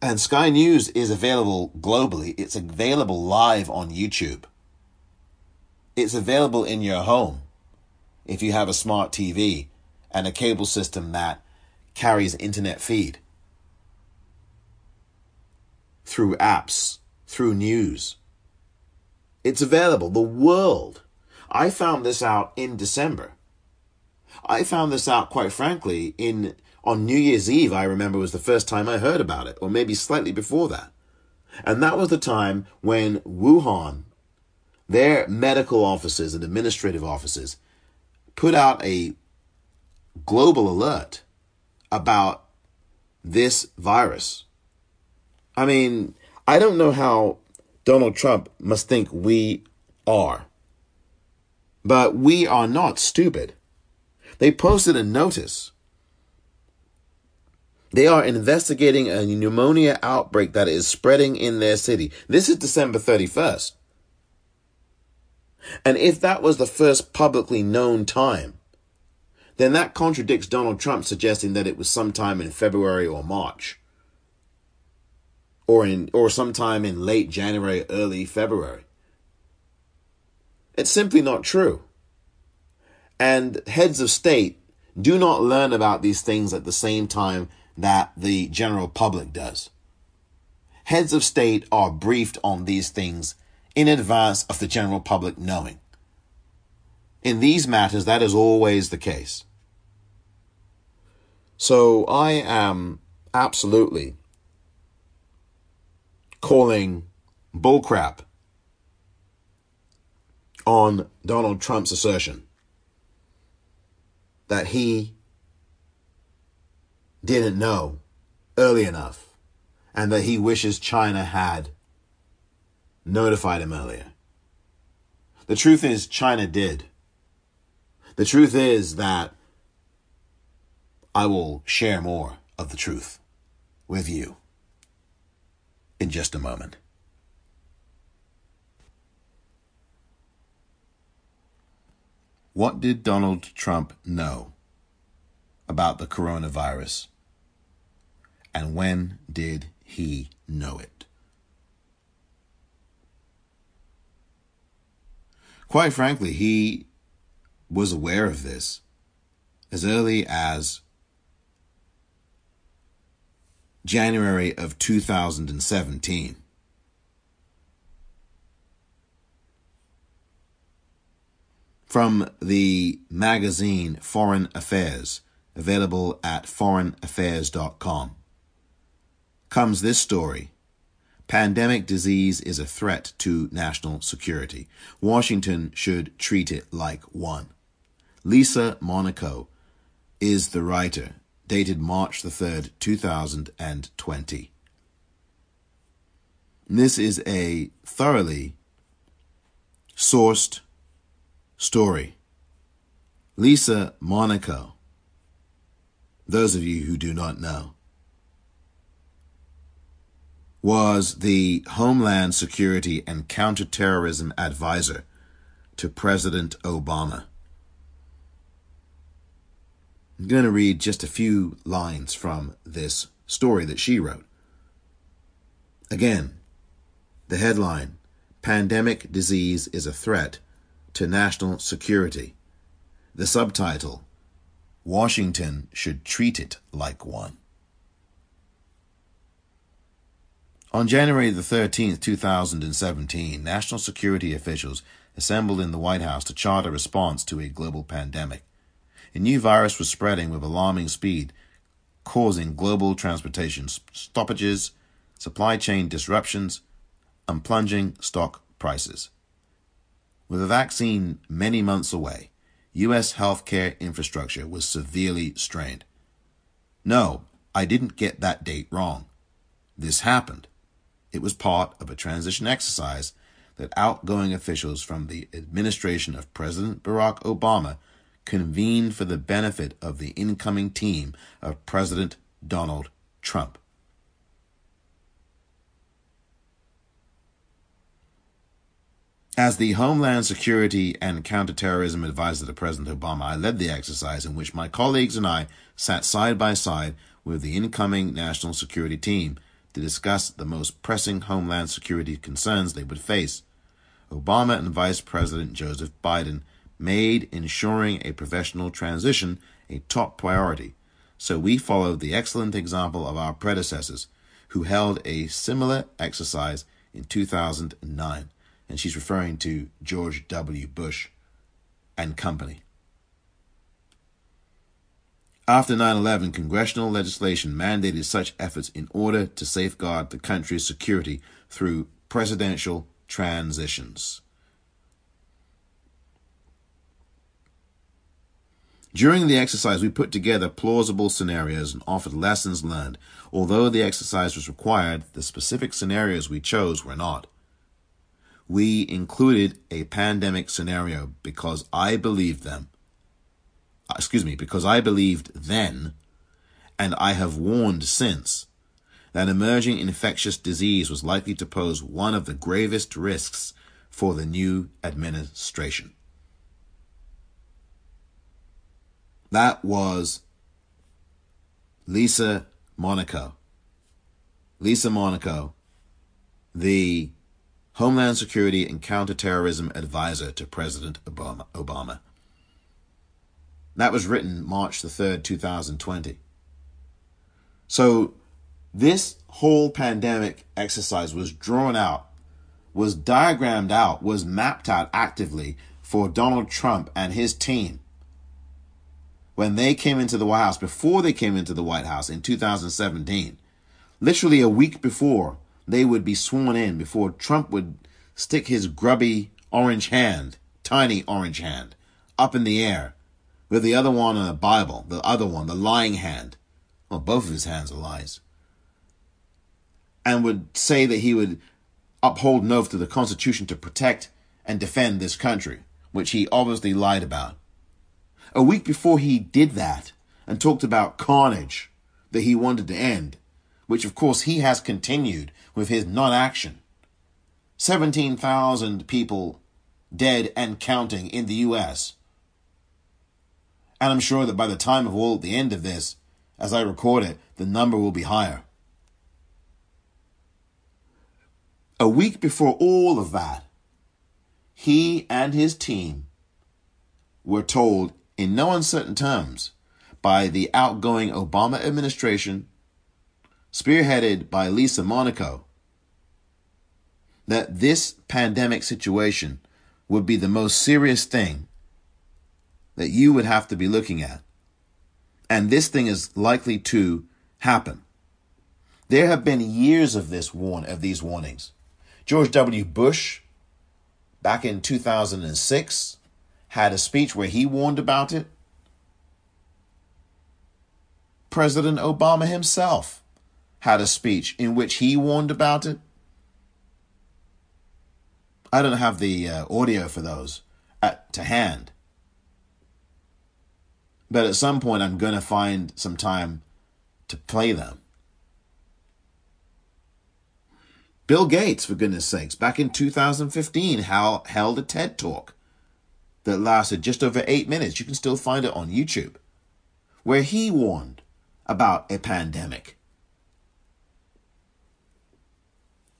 And Sky News is available globally. It's available live on YouTube. It's available in your home if you have a smart TV and a cable system that carries internet feed through apps, through news. It's available. The world. I found this out in December. I found this out, quite frankly, in on New Year's Eve, I remember was the first time I heard about it, or maybe slightly before that. And that was the time when Wuhan, their medical officers and administrative officers, put out a global alert about this virus. I mean, I don't know how Donald Trump must think we are, but we are not stupid. They posted a notice they are investigating a pneumonia outbreak that is spreading in their city. This is December 31st. And if that was the first publicly known time, then that contradicts Donald Trump suggesting that it was sometime in February or March. Or in or sometime in late January, early February. It's simply not true. And heads of state do not learn about these things at the same time that the general public does. Heads of state are briefed on these things in advance of the general public knowing. In these matters, that is always the case. So I am absolutely calling bullcrap on Donald Trump's assertion that he didn't know early enough and that he wishes China had notified him earlier. The truth is, China did. The truth is that I will share more of the truth with you in just a moment. What did Donald Trump know about the coronavirus? And when did he know it? Quite frankly, he was aware of this as early as January of 2017. From the magazine Foreign Affairs, available at foreignaffairs.com, comes this story. Pandemic disease is a threat to national security. Washington should treat it like one. Lisa Monaco is the writer, dated March the 3rd, 2020. This is a thoroughly sourced story. Lisa Monaco those of you who do not know, was the Homeland Security and Counterterrorism Advisor to President Obama. I'm going to read just a few lines from this story that she wrote. Again, the headline Pandemic Disease is a Threat to National Security. The subtitle Washington should treat it like one. On January the 13th, 2017, national security officials assembled in the White House to chart a response to a global pandemic. A new virus was spreading with alarming speed, causing global transportation stoppages, supply chain disruptions, and plunging stock prices. With a vaccine many months away, U.S. healthcare infrastructure was severely strained. No, I didn't get that date wrong. This happened. It was part of a transition exercise that outgoing officials from the administration of President Barack Obama convened for the benefit of the incoming team of President Donald Trump. As the Homeland Security and Counterterrorism Advisor to President Obama, I led the exercise in which my colleagues and I sat side by side with the incoming national security team to discuss the most pressing Homeland Security concerns they would face. Obama and Vice President Joseph Biden made ensuring a professional transition a top priority, so we followed the excellent example of our predecessors, who held a similar exercise in 2009 and she's referring to George W. Bush and company. After 9 11, congressional legislation mandated such efforts in order to safeguard the country's security through presidential transitions. During the exercise, we put together plausible scenarios and offered lessons learned. Although the exercise was required, the specific scenarios we chose were not we included a pandemic scenario because I believed them. Uh, excuse me, because I believed then, and I have warned since, that emerging infectious disease was likely to pose one of the gravest risks for the new administration. That was Lisa Monaco. Lisa Monaco, the Homeland Security and Counterterrorism Advisor to President Obama. That was written March the 3rd, 2020. So this whole pandemic exercise was drawn out, was diagrammed out, was mapped out actively for Donald Trump and his team when they came into the White House, before they came into the White House in 2017, literally a week before they would be sworn in before Trump would stick his grubby orange hand, tiny orange hand, up in the air with the other one on the Bible, the other one, the lying hand. Well, both of his hands are lies. And would say that he would uphold an oath to the Constitution to protect and defend this country, which he obviously lied about. A week before he did that and talked about carnage that he wanted to end, which of course he has continued with his non action. 17,000 people dead and counting in the US. And I'm sure that by the time of all the end of this, as I record it, the number will be higher. A week before all of that, he and his team were told in no uncertain terms by the outgoing Obama administration spearheaded by Lisa Monaco, that this pandemic situation would be the most serious thing that you would have to be looking at. And this thing is likely to happen. There have been years of this warn of these warnings. George W. Bush back in 2006 had a speech where he warned about it. President Obama himself had a speech in which he warned about it. I don't have the uh, audio for those at, to hand. But at some point, I'm going to find some time to play them. Bill Gates, for goodness sakes, back in 2015, held a TED talk that lasted just over eight minutes. You can still find it on YouTube, where he warned about a pandemic.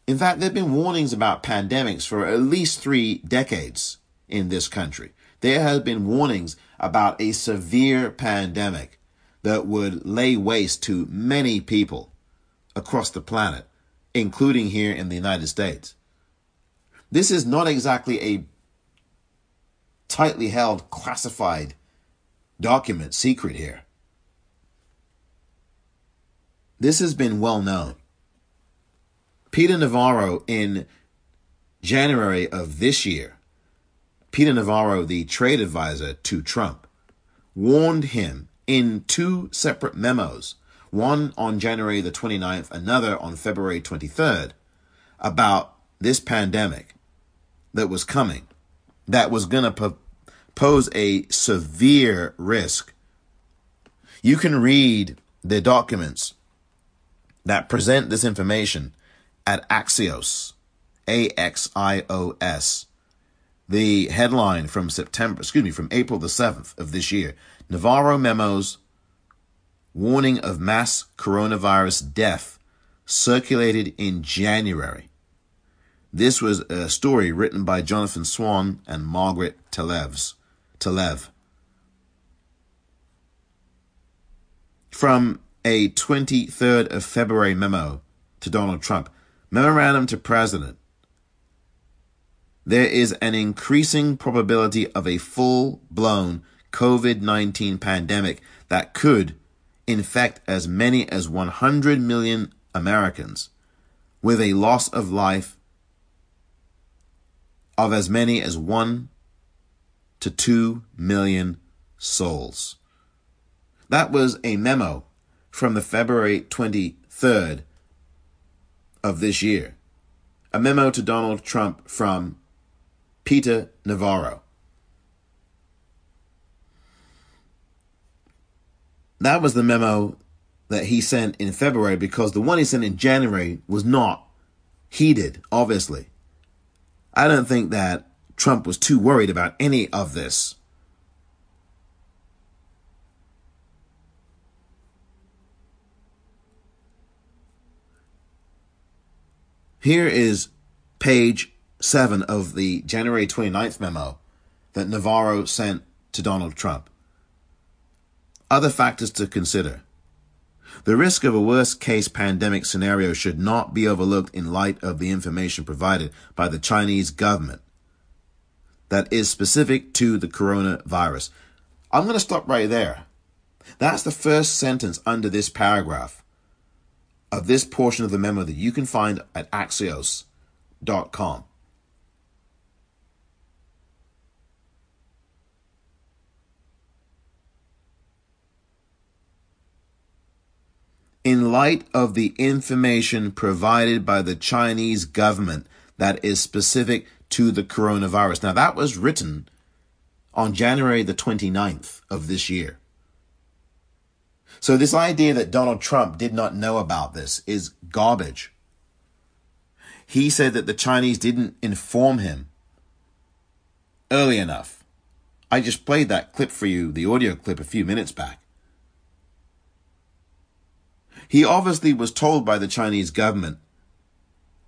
In fact, there have been warnings about pandemics for at least three decades in this country. There have been warnings about a severe pandemic that would lay waste to many people across the planet, including here in the United States. This is not exactly a tightly held, classified document secret here. This has been well known. Peter Navarro in January of this year, Peter Navarro, the trade advisor to Trump, warned him in two separate memos one on January the 29th, another on February 23rd, about this pandemic that was coming, that was going to po- pose a severe risk. You can read the documents that present this information at Axios, A X I O S. The headline from September, excuse me, from April the 7th of this year Navarro memos warning of mass coronavirus death circulated in January. This was a story written by Jonathan Swan and Margaret Taleves, Talev. From a 23rd of February memo to Donald Trump, memorandum to President. There is an increasing probability of a full blown COVID 19 pandemic that could infect as many as 100 million Americans with a loss of life of as many as 1 to 2 million souls. That was a memo from the February 23rd of this year. A memo to Donald Trump from Peter Navarro. That was the memo that he sent in February because the one he sent in January was not heeded, obviously. I don't think that Trump was too worried about any of this. Here is page 7 of the January 29th memo that Navarro sent to Donald Trump. Other factors to consider. The risk of a worst case pandemic scenario should not be overlooked in light of the information provided by the Chinese government that is specific to the coronavirus. I'm going to stop right there. That's the first sentence under this paragraph of this portion of the memo that you can find at axios.com. in light of the information provided by the Chinese government that is specific to the coronavirus. Now, that was written on January the 29th of this year. So, this idea that Donald Trump did not know about this is garbage. He said that the Chinese didn't inform him early enough. I just played that clip for you, the audio clip, a few minutes back. He obviously was told by the Chinese government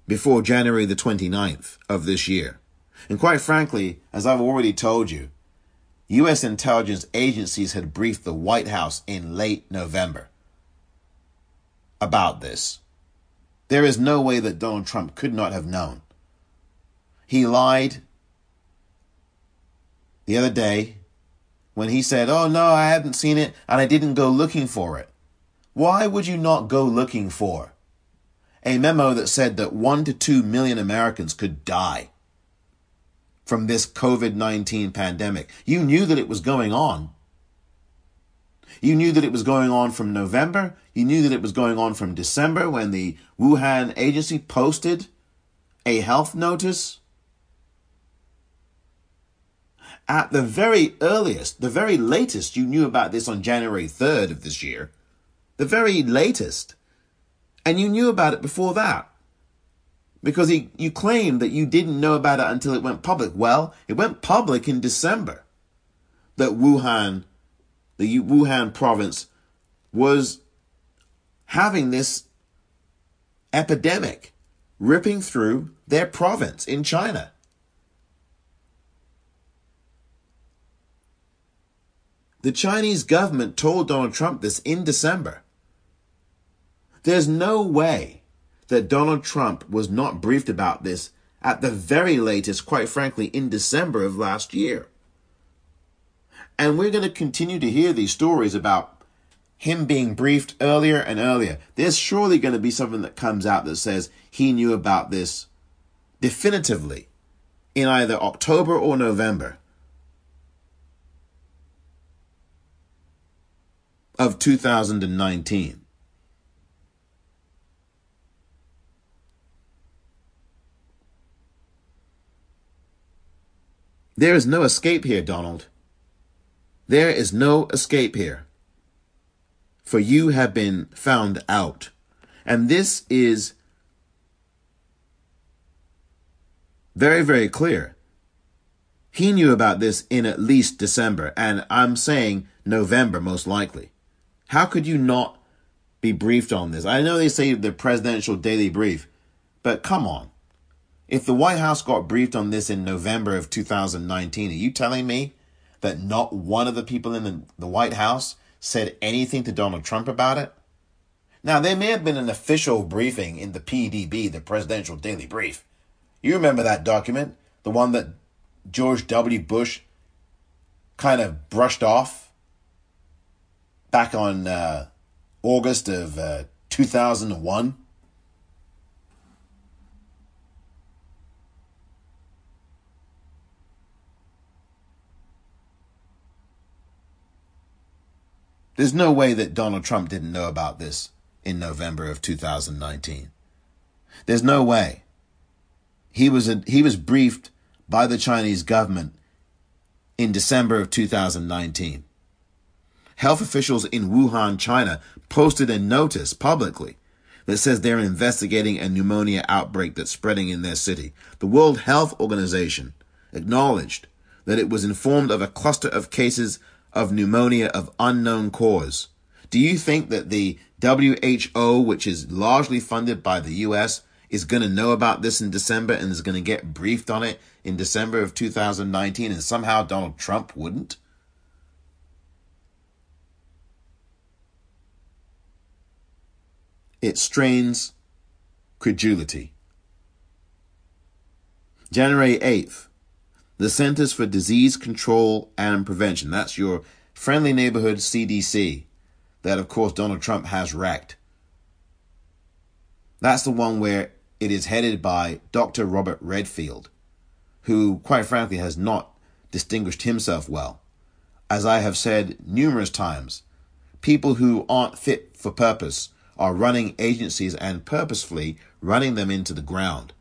before January the 29th of this year. And quite frankly, as I've already told you, U.S. intelligence agencies had briefed the White House in late November about this. There is no way that Donald Trump could not have known. He lied the other day when he said, Oh, no, I haven't seen it and I didn't go looking for it. Why would you not go looking for a memo that said that one to two million Americans could die from this COVID 19 pandemic? You knew that it was going on. You knew that it was going on from November. You knew that it was going on from December when the Wuhan agency posted a health notice. At the very earliest, the very latest, you knew about this on January 3rd of this year the very latest. And you knew about it before that. Because he, you claimed that you didn't know about it until it went public. Well, it went public in December that Wuhan, the Wuhan province, was having this epidemic ripping through their province in China. The Chinese government told Donald Trump this in December. There's no way that Donald Trump was not briefed about this at the very latest, quite frankly, in December of last year. And we're going to continue to hear these stories about him being briefed earlier and earlier. There's surely going to be something that comes out that says he knew about this definitively in either October or November of 2019. There is no escape here, Donald. There is no escape here. For you have been found out. And this is very, very clear. He knew about this in at least December, and I'm saying November most likely. How could you not be briefed on this? I know they say the presidential daily brief, but come on. If the White House got briefed on this in November of 2019, are you telling me that not one of the people in the, the White House said anything to Donald Trump about it? Now, there may have been an official briefing in the PDB, the Presidential Daily Brief. You remember that document, the one that George W. Bush kind of brushed off back on uh, August of uh, 2001? There's no way that Donald Trump didn't know about this in November of 2019. There's no way. He was a, he was briefed by the Chinese government in December of 2019. Health officials in Wuhan, China posted a notice publicly that says they're investigating a pneumonia outbreak that's spreading in their city. The World Health Organization acknowledged that it was informed of a cluster of cases of pneumonia of unknown cause. Do you think that the WHO, which is largely funded by the US, is going to know about this in December and is going to get briefed on it in December of 2019 and somehow Donald Trump wouldn't? It strains credulity. January 8th, the Centers for Disease Control and Prevention. That's your friendly neighborhood CDC that, of course, Donald Trump has wrecked. That's the one where it is headed by Dr. Robert Redfield, who, quite frankly, has not distinguished himself well. As I have said numerous times, people who aren't fit for purpose are running agencies and purposefully running them into the ground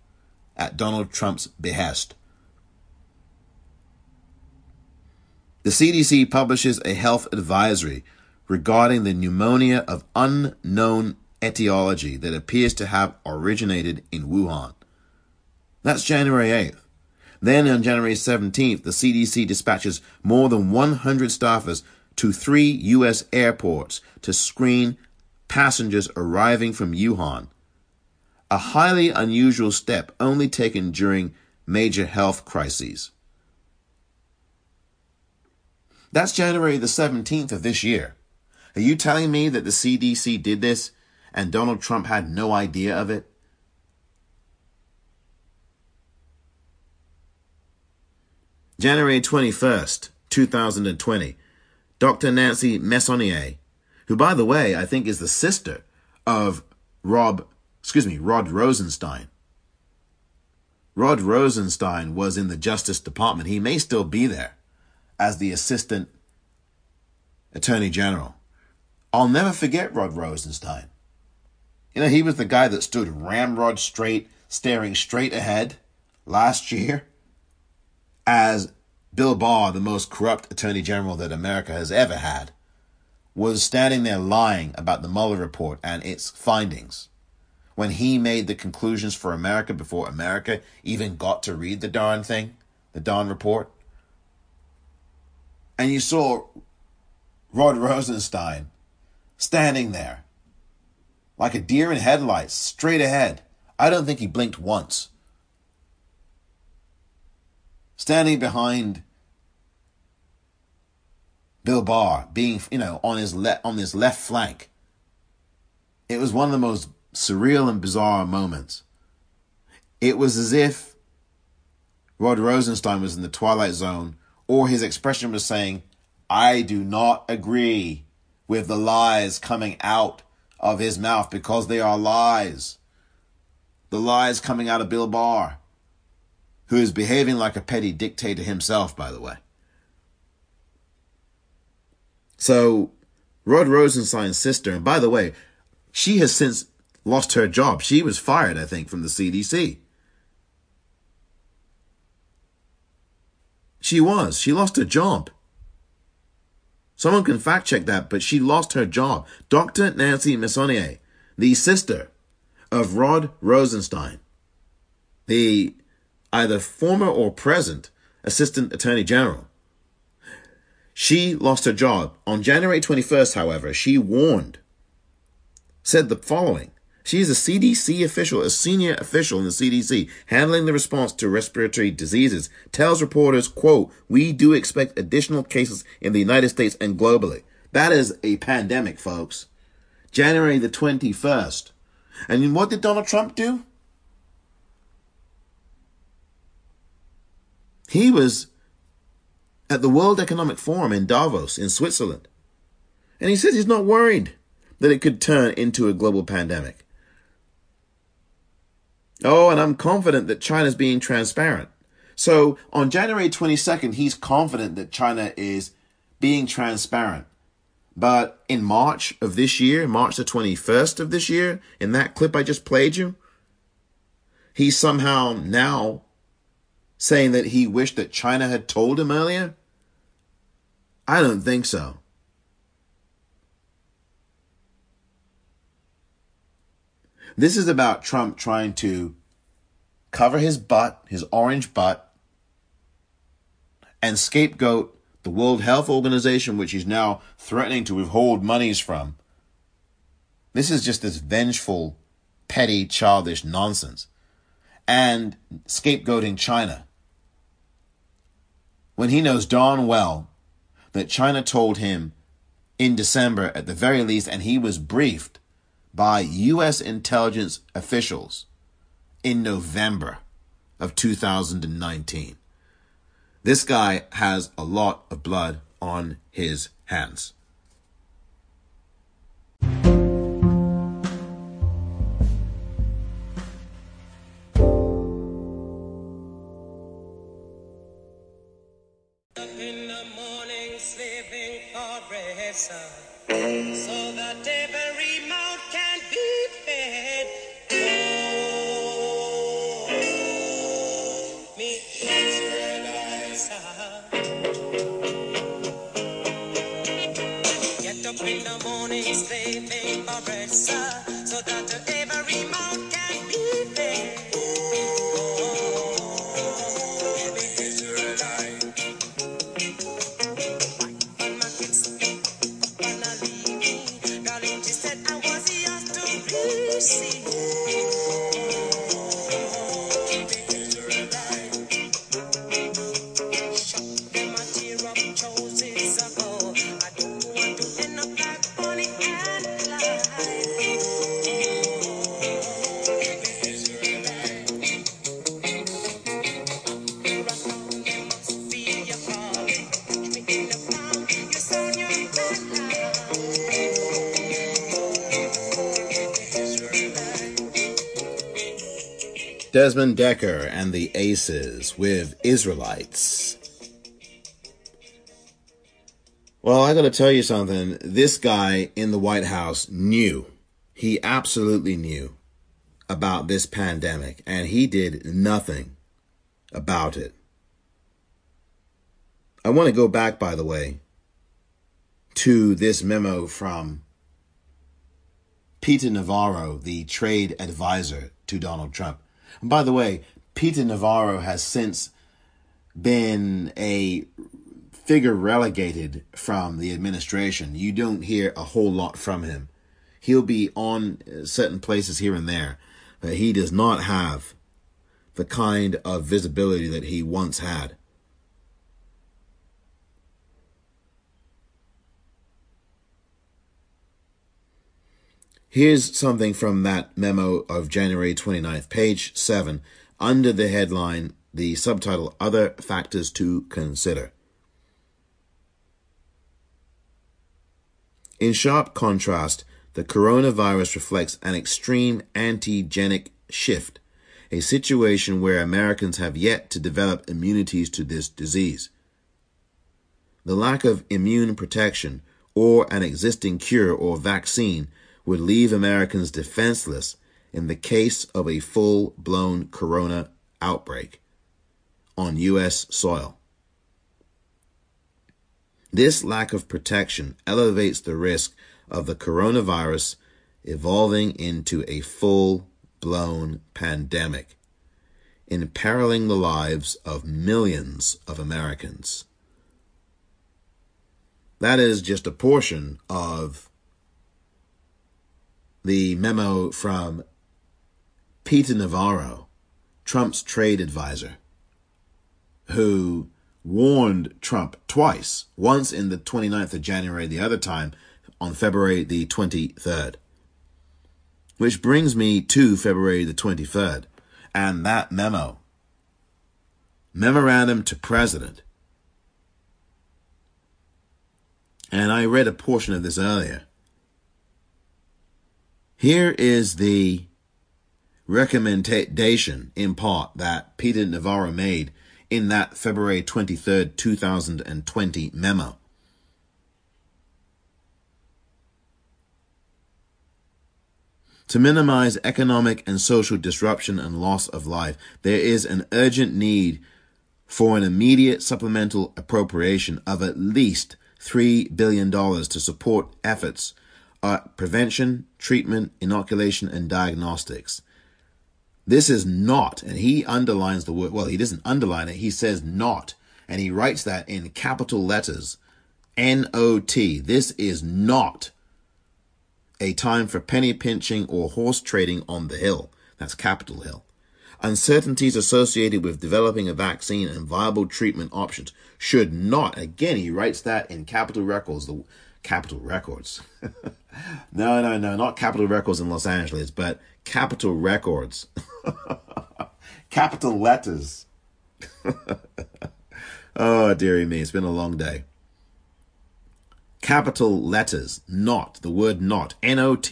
at Donald Trump's behest. The CDC publishes a health advisory regarding the pneumonia of unknown etiology that appears to have originated in Wuhan. That's January 8th. Then on January 17th, the CDC dispatches more than 100 staffers to three U.S. airports to screen passengers arriving from Wuhan. A highly unusual step only taken during major health crises. That's January the 17th of this year. Are you telling me that the CDC did this and Donald Trump had no idea of it? January 21st, 2020, Dr. Nancy Messonnier, who, by the way, I think is the sister of Rob, excuse me, Rod Rosenstein. Rod Rosenstein was in the Justice Department. He may still be there as the Assistant Attorney General. I'll never forget Rod Rosenstein. You know, he was the guy that stood ramrod straight, staring straight ahead last year as Bill Barr, the most corrupt attorney general that America has ever had, was standing there lying about the Mueller report and its findings when he made the conclusions for America before America even got to read the darn thing, the darn report. And you saw Rod Rosenstein standing there like a deer in headlights, straight ahead. I don't think he blinked once. Standing behind Bill Barr, being you know on his le- on his left flank. It was one of the most surreal and bizarre moments. It was as if Rod Rosenstein was in the twilight zone or his expression was saying, I do not agree with the lies coming out of his mouth because they are lies. The lies coming out of Bill Barr, who is behaving like a petty dictator himself, by the way. So, Rod Rosenstein's sister, and by the way, she has since lost her job. She was fired, I think, from the CDC. She was. She lost her job. Someone can fact check that, but she lost her job. Dr. Nancy Messonnier, the sister of Rod Rosenstein, the either former or present Assistant Attorney General. She lost her job. On January 21st, however, she warned, said the following. She is a CDC official, a senior official in the CDC, handling the response to respiratory diseases, tells reporters, quote, we do expect additional cases in the United States and globally. That is a pandemic, folks. January the 21st. And what did Donald Trump do? He was at the World Economic Forum in Davos in Switzerland. And he says he's not worried that it could turn into a global pandemic. Oh, and I'm confident that China's being transparent. So on January 22nd, he's confident that China is being transparent. But in March of this year, March the 21st of this year, in that clip I just played you, he's somehow now saying that he wished that China had told him earlier? I don't think so. This is about Trump trying to cover his butt, his orange butt, and scapegoat the World Health Organization, which he's now threatening to withhold monies from. This is just this vengeful, petty, childish nonsense. And scapegoating China. When he knows darn well that China told him in December at the very least, and he was briefed by U.S. intelligence officials in November of 2019. This guy has a lot of blood on his hands. Desmond Dekker and the Aces with Israelites. Well, I got to tell you something. This guy in the White House knew, he absolutely knew about this pandemic, and he did nothing about it. I want to go back, by the way, to this memo from Peter Navarro, the trade advisor to Donald Trump. And by the way, Peter Navarro has since been a figure relegated from the administration. You don't hear a whole lot from him. He'll be on uh, certain places here and there, but he does not have the kind of visibility that he once had. Here's something from that memo of January 29th, page 7, under the headline, the subtitle, Other Factors to Consider. In sharp contrast, the coronavirus reflects an extreme antigenic shift, a situation where Americans have yet to develop immunities to this disease. The lack of immune protection or an existing cure or vaccine would leave Americans defenseless in the case of a full blown corona outbreak on U.S. soil. This lack of protection elevates the risk of the coronavirus evolving into a full blown pandemic, imperiling the lives of millions of Americans. That is just a portion of the memo from Peter Navarro, Trump's trade advisor, who warned Trump twice, once in the 29th of January, the other time on February the 23rd. Which brings me to February the 23rd and that memo. Memorandum to President. And I read a portion of this earlier. Here is the recommendation in part that Peter Navarro made in that February 23rd, 2020 memo. To minimize economic and social disruption and loss of life, there is an urgent need for an immediate supplemental appropriation of at least $3 billion to support efforts at prevention, treatment, inoculation, and diagnostics. This is not, and he underlines the word, well, he doesn't underline it, he says not, and he writes that in capital letters N O T. This is not a time for penny pinching or horse trading on the Hill. That's Capitol Hill. Uncertainties associated with developing a vaccine and viable treatment options should not, again, he writes that in capital Records, the Capitol Records. [laughs] no, no, no, not Capitol Records in Los Angeles, but Capitol Records. [laughs] Capital letters. [laughs] oh, dearie me, it's been a long day capital letters, not, the word not, NOT,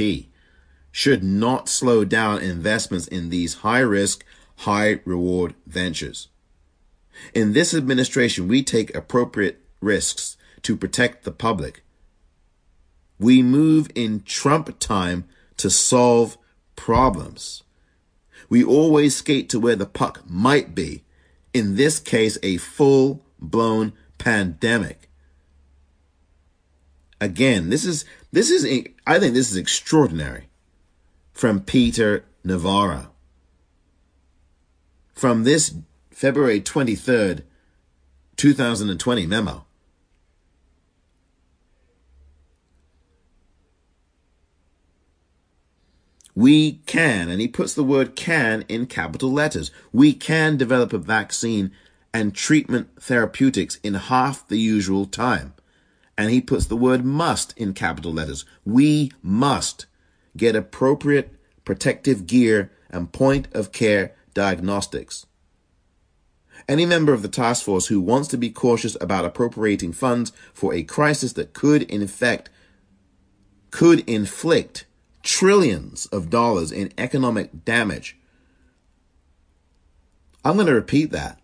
should not slow down investments in these high risk, high reward ventures. In this administration, we take appropriate risks to protect the public. We move in Trump time to solve problems. We always skate to where the puck might be. In this case, a full blown pandemic. Again, this is this is I think this is extraordinary from Peter Navarro. From this February 23rd, 2020 memo. We can, and he puts the word can in capital letters. We can develop a vaccine and treatment therapeutics in half the usual time and he puts the word must in capital letters. We must get appropriate protective gear and point of care diagnostics. Any member of the task force who wants to be cautious about appropriating funds for a crisis that could in effect could inflict trillions of dollars in economic damage. I'm going to repeat that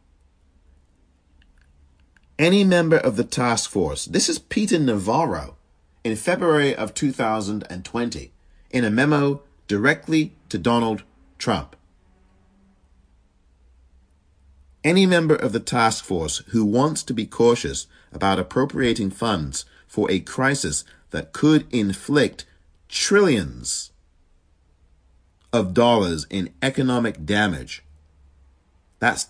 any member of the task force. This is Peter Navarro in February of 2020 in a memo directly to Donald Trump. Any member of the task force who wants to be cautious about appropriating funds for a crisis that could inflict trillions of dollars in economic damage. That's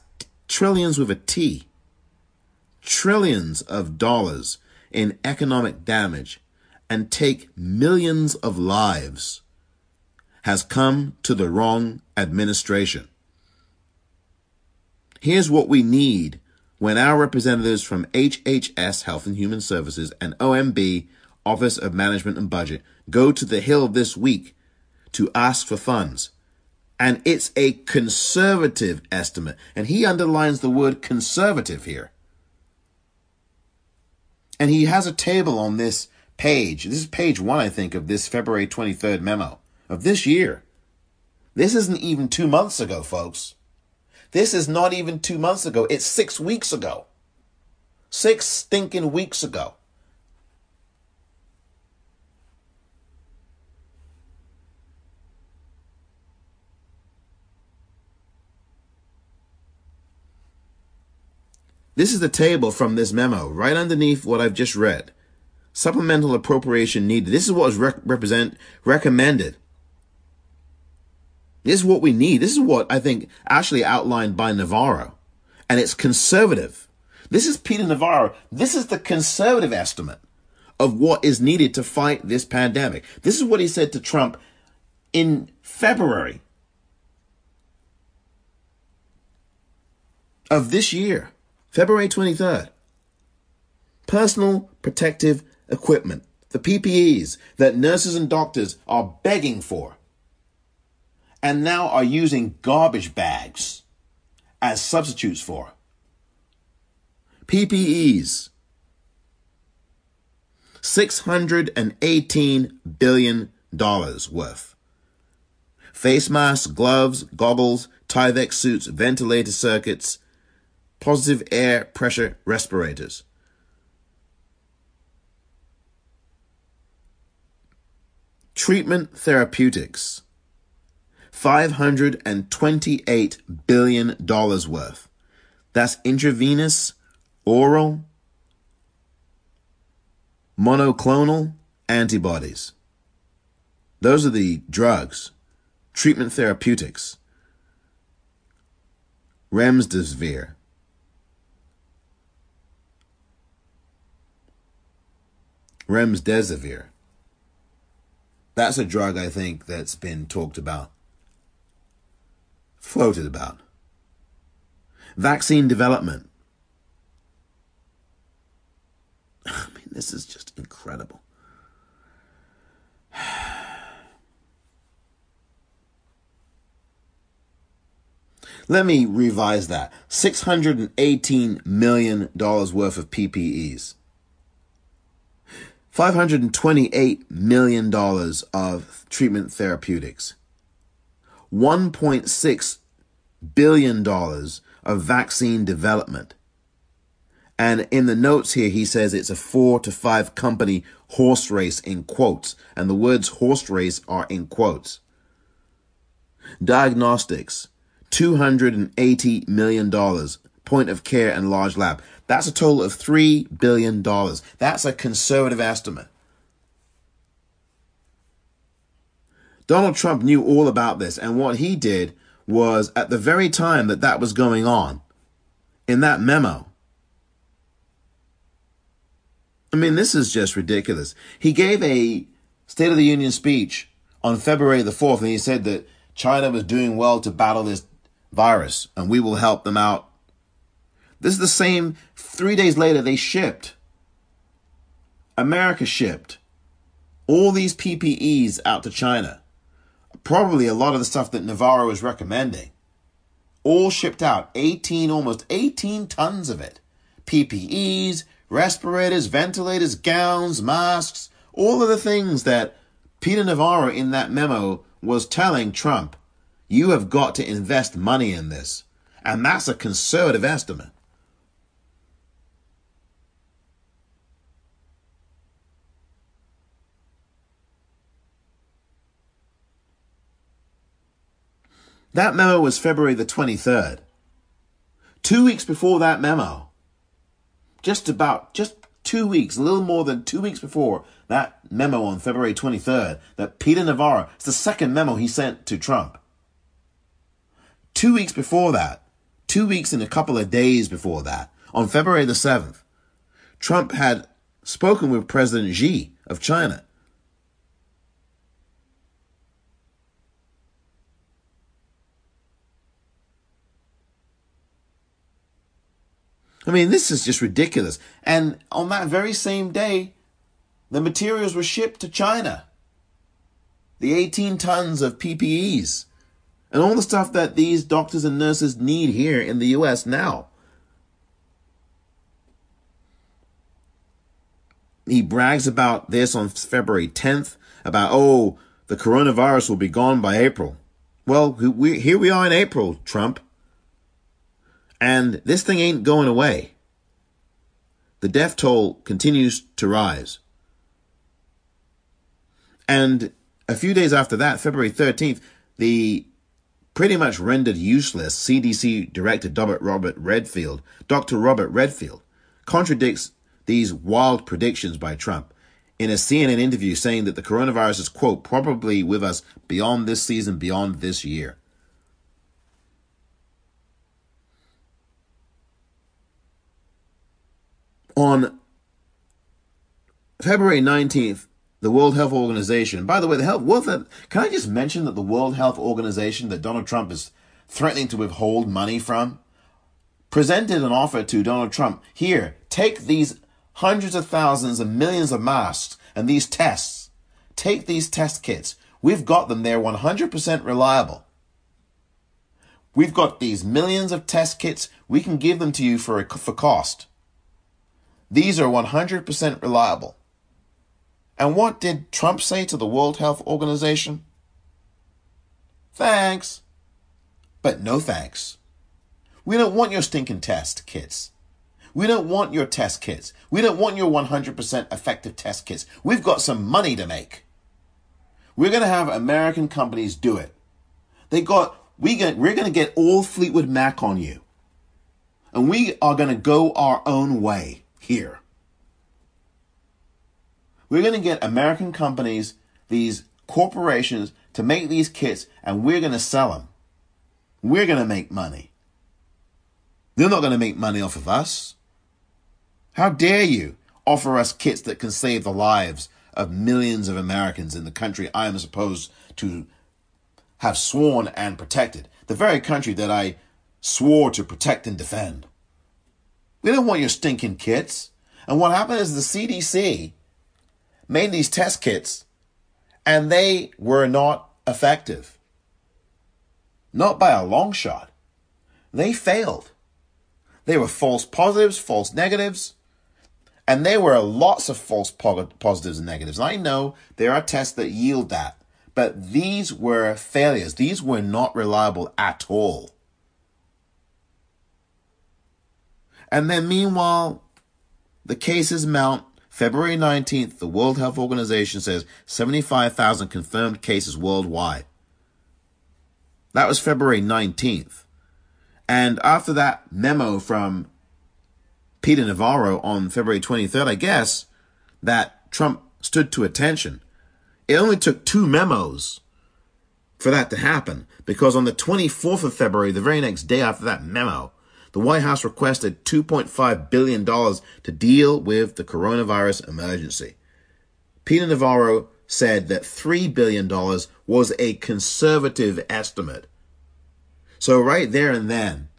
trillions with a T trillions of dollars in economic damage and take millions of lives has come to the wrong administration. Here's what we need when our representatives from HHS Health and Human Services and OMB Office of Management and Budget go to the Hill this week to ask for funds. And it's a conservative estimate. And he underlines the word conservative here. And he has a table on this page. This is page one, I think, of this February 23rd memo of this year. This isn't even two months ago, folks. This is not even two months ago. It's six weeks ago. Six stinking weeks ago. This is the table from this memo, right underneath what I've just read. Supplemental appropriation needed. This is what is rec- represent recommended. This is what we need. This is what I think actually outlined by Navarro. And it's conservative. This is Peter Navarro. This is the conservative estimate of what is needed to fight this pandemic. This is what he said to Trump in February of this year, February 23rd. Personal protective equipment, the PPEs that nurses and doctors are begging for, and now are using garbage bags as substitutes for. PPEs. $618 billion worth. Face masks, gloves, goggles, Tyvek suits, ventilator circuits, positive air pressure respirators. Treatment therapeutics. $528 billion worth. That's intravenous, oral, monoclonal antibodies. Those are the drugs, treatment therapeutics. Remdesivir. Remdesivir. That's a drug I think that's been talked about, floated about. Vaccine development. [sighs] I mean, this is just incredible. [sighs] Let me revise that. $618 million worth of PPEs. $528 million of treatment therapeutics. $1.6 billion of vaccine development. And in the notes here, he says it's a four to five company horse race in quotes. And the words horse race are in quotes. Diagnostics, $280 million. Point of care and large lab. That's a total of $3 billion. That's a conservative estimate. Donald Trump knew all about this, and what he did was at the very time that that was going on, in that memo. I mean, this is just ridiculous. He gave a State of the Union speech on February the 4th, and he said that China was doing well to battle this virus, and we will help them out. This is the same, three days later, they shipped. America shipped all these PPEs out to China probably a lot of the stuff that Navarro is recommending. All shipped out, 18, almost 18 tons of it. PPEs, respirators, ventilators, gowns, masks, all of the things that Peter Navarro in that memo was telling Trump, you have got to invest money in this. And that's a conservative estimate. That memo was February the 23rd. Two weeks before that memo, just about, just two weeks, a little more than two weeks before that memo on February 23rd, that Peter Navarro, it's the second memo he sent to Trump. Two weeks before that, two weeks and a couple of days before that, on February the 7th, Trump had spoken with President Xi of China I mean, this is just ridiculous. And on that very same day, the materials were shipped to China. The 18 tons of PPEs and all the stuff that these doctors and nurses need here in the US now. He brags about this on February 10th about, oh, the coronavirus will be gone by April. Well, we, here we are in April, Trump. And this thing ain't going away. The death toll continues to rise. And a few days after that, February 13th, the pretty much rendered useless CDC Director Robert, Robert Redfield, Dr. Robert Redfield, contradicts these wild predictions by Trump in a CNN interview saying that the coronavirus is, quote, probably with us beyond this season, beyond this year. On February 19th, the World Health Organization, by the way, the Health, World, can I just mention that the World Health Organization that Donald Trump is threatening to withhold money from, presented an offer to Donald Trump here, take these hundreds of thousands and millions of masks and these tests, take these test kits. We've got them, they're 100% reliable. We've got these millions of test kits, we can give them to you for, a, for cost. These are 100% reliable. And what did Trump say to the World Health Organization? Thanks, but no thanks. We don't want your stinking test kits. We don't want your test kits. We don't want your 100% effective test kits. We've got some money to make. We're going to have American companies do it. They got we get, we're going to get all Fleetwood Mac on you. And we are going to go our own way here. We're going to get American companies, these corporations, to make these kits, and we're going to sell them. We're going to make money. They're not going to make money off of us. How dare you offer us kits that can save the lives of millions of Americans in the country I am supposed to have sworn and protected, the very country that I swore to protect and defend. We don't want your stinking kits. And what happened is the CDC made these test kits and they were not effective. Not by a long shot. They failed. They were false positives, false negatives, and there were lots of false positives and negatives. I know there are tests that yield that, but these were failures. These were not reliable at all. And then, meanwhile, the cases mount February 19th, the World Health Organization says 75,000 confirmed cases worldwide. That was February 19th. And after that memo from Peter Navarro on February 23rd, I guess, that Trump stood to attention. It only took two memos for that to happen because on the 24th of February, the very next day after that memo, the White House requested $2.5 billion to deal with the coronavirus emergency. Peter Navarro said that $3 billion was a conservative estimate. So, right there and then,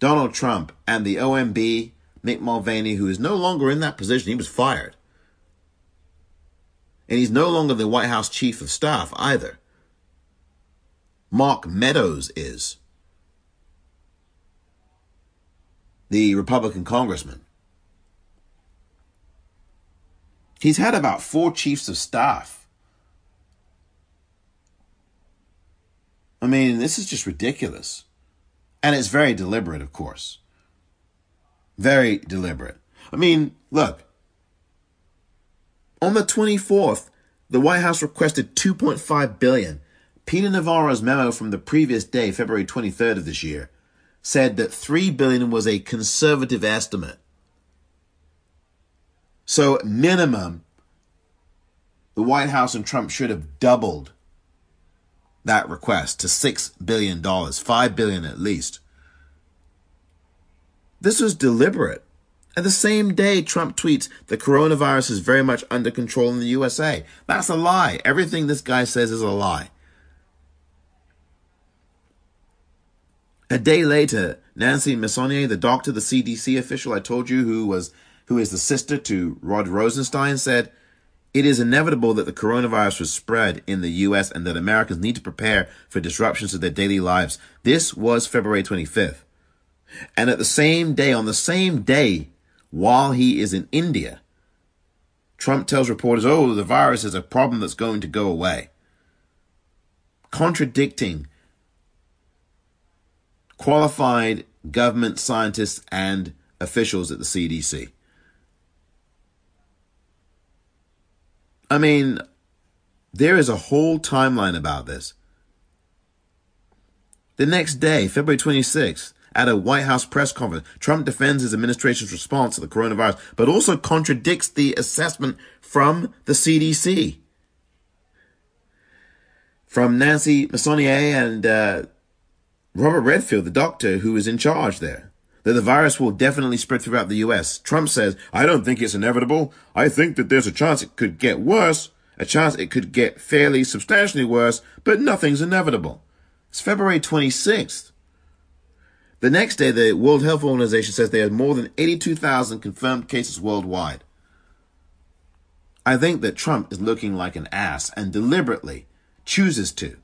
Donald Trump and the OMB, Mick Mulvaney, who is no longer in that position, he was fired. And he's no longer the White House chief of staff either. Mark Meadows is. The Republican congressman. He's had about four chiefs of staff. I mean, this is just ridiculous. And it's very deliberate, of course. Very deliberate. I mean, look. On the 24th, the White House requested 2.5 billion. Peter Navarro's memo from the previous day, February 23rd of this year, said that 3 billion was a conservative estimate. So minimum the White House and Trump should have doubled that request to $6 billion, 5 billion at least. This was deliberate. And the same day, Trump tweets the coronavirus is very much under control in the USA. That's a lie. Everything this guy says is a lie. A day later, Nancy Messonnier, the doctor, the CDC official I told you who was who is the sister to Rod Rosenstein, said, It is inevitable that the coronavirus will spread in the US and that Americans need to prepare for disruptions to their daily lives. This was February 25th. And at the same day, on the same day, while he is in India, Trump tells reporters, oh, the virus is a problem that's going to go away. Contradicting qualified government scientists and officials at the CDC. I mean, there is a whole timeline about this. The next day, February 26th, at a White House press conference, Trump defends his administration's response to the coronavirus, but also contradicts the assessment from the CDC. From Nancy Messonnier and uh, Robert Redfield, the doctor who is in charge there, that the virus will definitely spread throughout the US. Trump says, I don't think it's inevitable. I think that there's a chance it could get worse, a chance it could get fairly substantially worse, but nothing's inevitable. It's February 26th. The next day, the World Health Organization says there are more than 82,000 confirmed cases worldwide. I think that Trump is looking like an ass and deliberately chooses to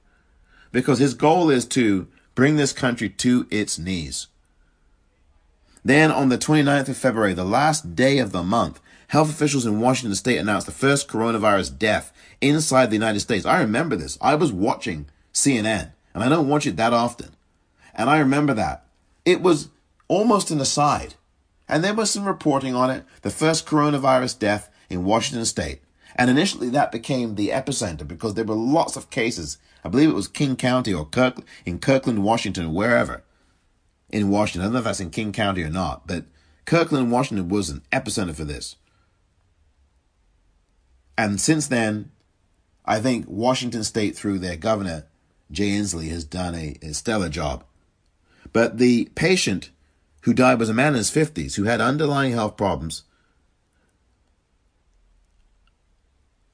because his goal is to bring this country to its knees. Then on the 29th of February, the last day of the month, health officials in Washington state announced the first coronavirus death inside the United States. I remember this. I was watching CNN and I don't watch it that often. And I remember that. It was almost an aside. And there was some reporting on it. The first coronavirus death in Washington state. And initially that became the epicenter because there were lots of cases. I believe it was King County or Kirk, in Kirkland, Washington, wherever in Washington. I don't know if that's in King County or not, but Kirkland, Washington was an epicenter for this. And since then, I think Washington State, through their governor, Jay Inslee, has done a, a stellar job. But the patient who died was a man in his 50s who had underlying health problems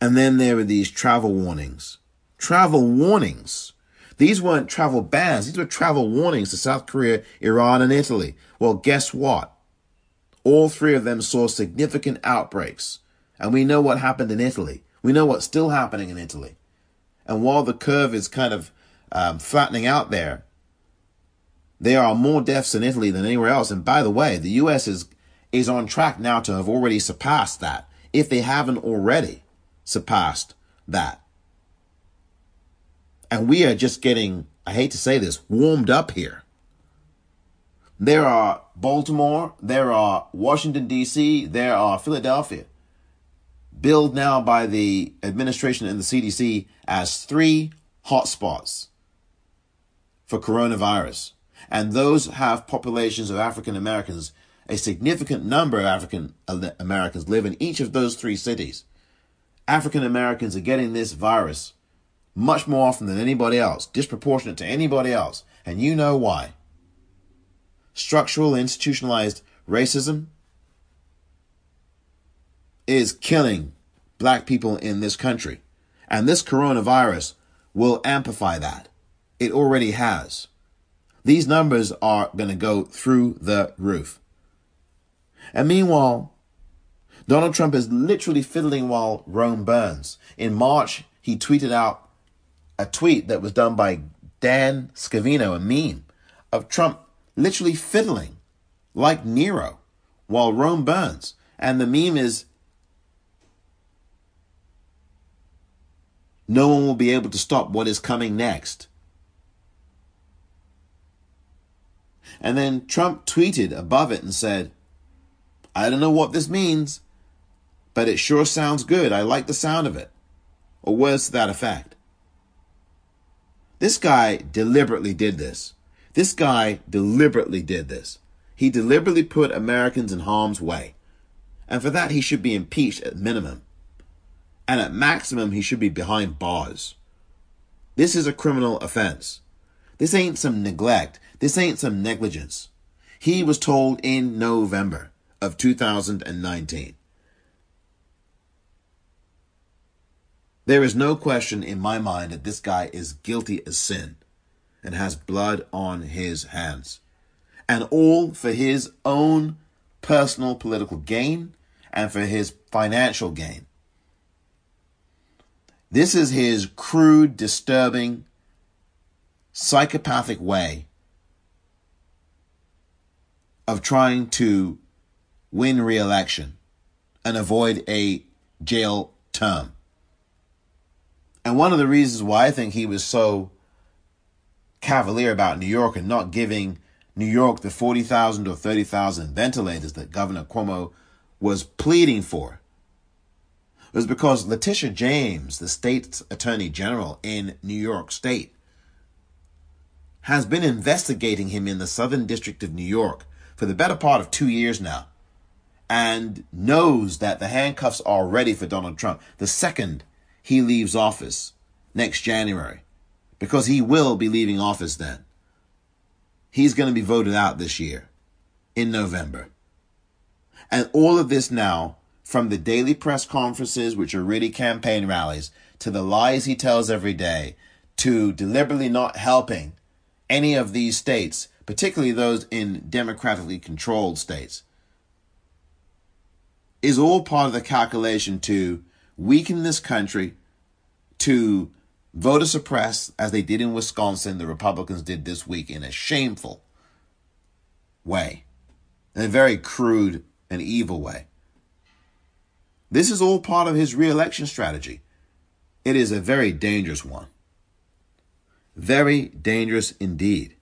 And then there were these travel warnings. Travel warnings. These weren't travel bans. These were travel warnings to South Korea, Iran, and Italy. Well, guess what? All three of them saw significant outbreaks. And we know what happened in Italy. We know what's still happening in Italy. And while the curve is kind of um, flattening out there, there are more deaths in Italy than anywhere else. And by the way, the U.S. is is on track now to have already surpassed that, if they haven't already surpassed that. And we are just getting, I hate to say this, warmed up here. There are Baltimore, there are Washington, D.C., there are Philadelphia, billed now by the administration and the CDC as three hotspots for coronavirus. And those have populations of African Americans. A significant number of African Americans live in each of those three cities. African Americans are getting this virus much more often than anybody else, disproportionate to anybody else. And you know why. Structural, institutionalized racism is killing black people in this country. And this coronavirus will amplify that. It already has. These numbers are going to go through the roof. And meanwhile, Donald Trump is literally fiddling while Rome burns. In March, he tweeted out a tweet that was done by Dan Scavino, a meme of Trump literally fiddling like Nero while Rome burns. And the meme is no one will be able to stop what is coming next. And then Trump tweeted above it and said, I don't know what this means, but it sure sounds good. I like the sound of it. Or words to that effect. This guy deliberately did this. This guy deliberately did this. He deliberately put Americans in harm's way. And for that, he should be impeached at minimum. And at maximum, he should be behind bars. This is a criminal offense. This ain't some neglect. This ain't some negligence. He was told in November of 2019. There is no question in my mind that this guy is guilty as sin and has blood on his hands. And all for his own personal political gain and for his financial gain. This is his crude, disturbing, psychopathic way of trying to win re election and avoid a jail term. And one of the reasons why I think he was so cavalier about New York and not giving New York the 40,000 or 30,000 ventilators that Governor Cuomo was pleading for was because Letitia James, the state attorney general in New York State, has been investigating him in the Southern District of New York for the better part of two years now and knows that the handcuffs are ready for Donald Trump the second he leaves office next January, because he will be leaving office then. He's going to be voted out this year in November. And all of this now, from the daily press conferences, which are really campaign rallies, to the lies he tells every day, to deliberately not helping any of these states, particularly those in democratically controlled states, is all part of the calculation to weaken this country, to voter suppress, as they did in Wisconsin, the Republicans did this week in a shameful way, in a very crude and evil way. This is all part of his reelection strategy. It is a very dangerous one. Very dangerous indeed.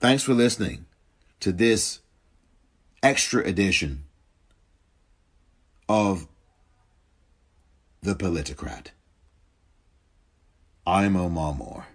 Thanks for listening to this extra edition of the Politicrat. I'm Omar Moore.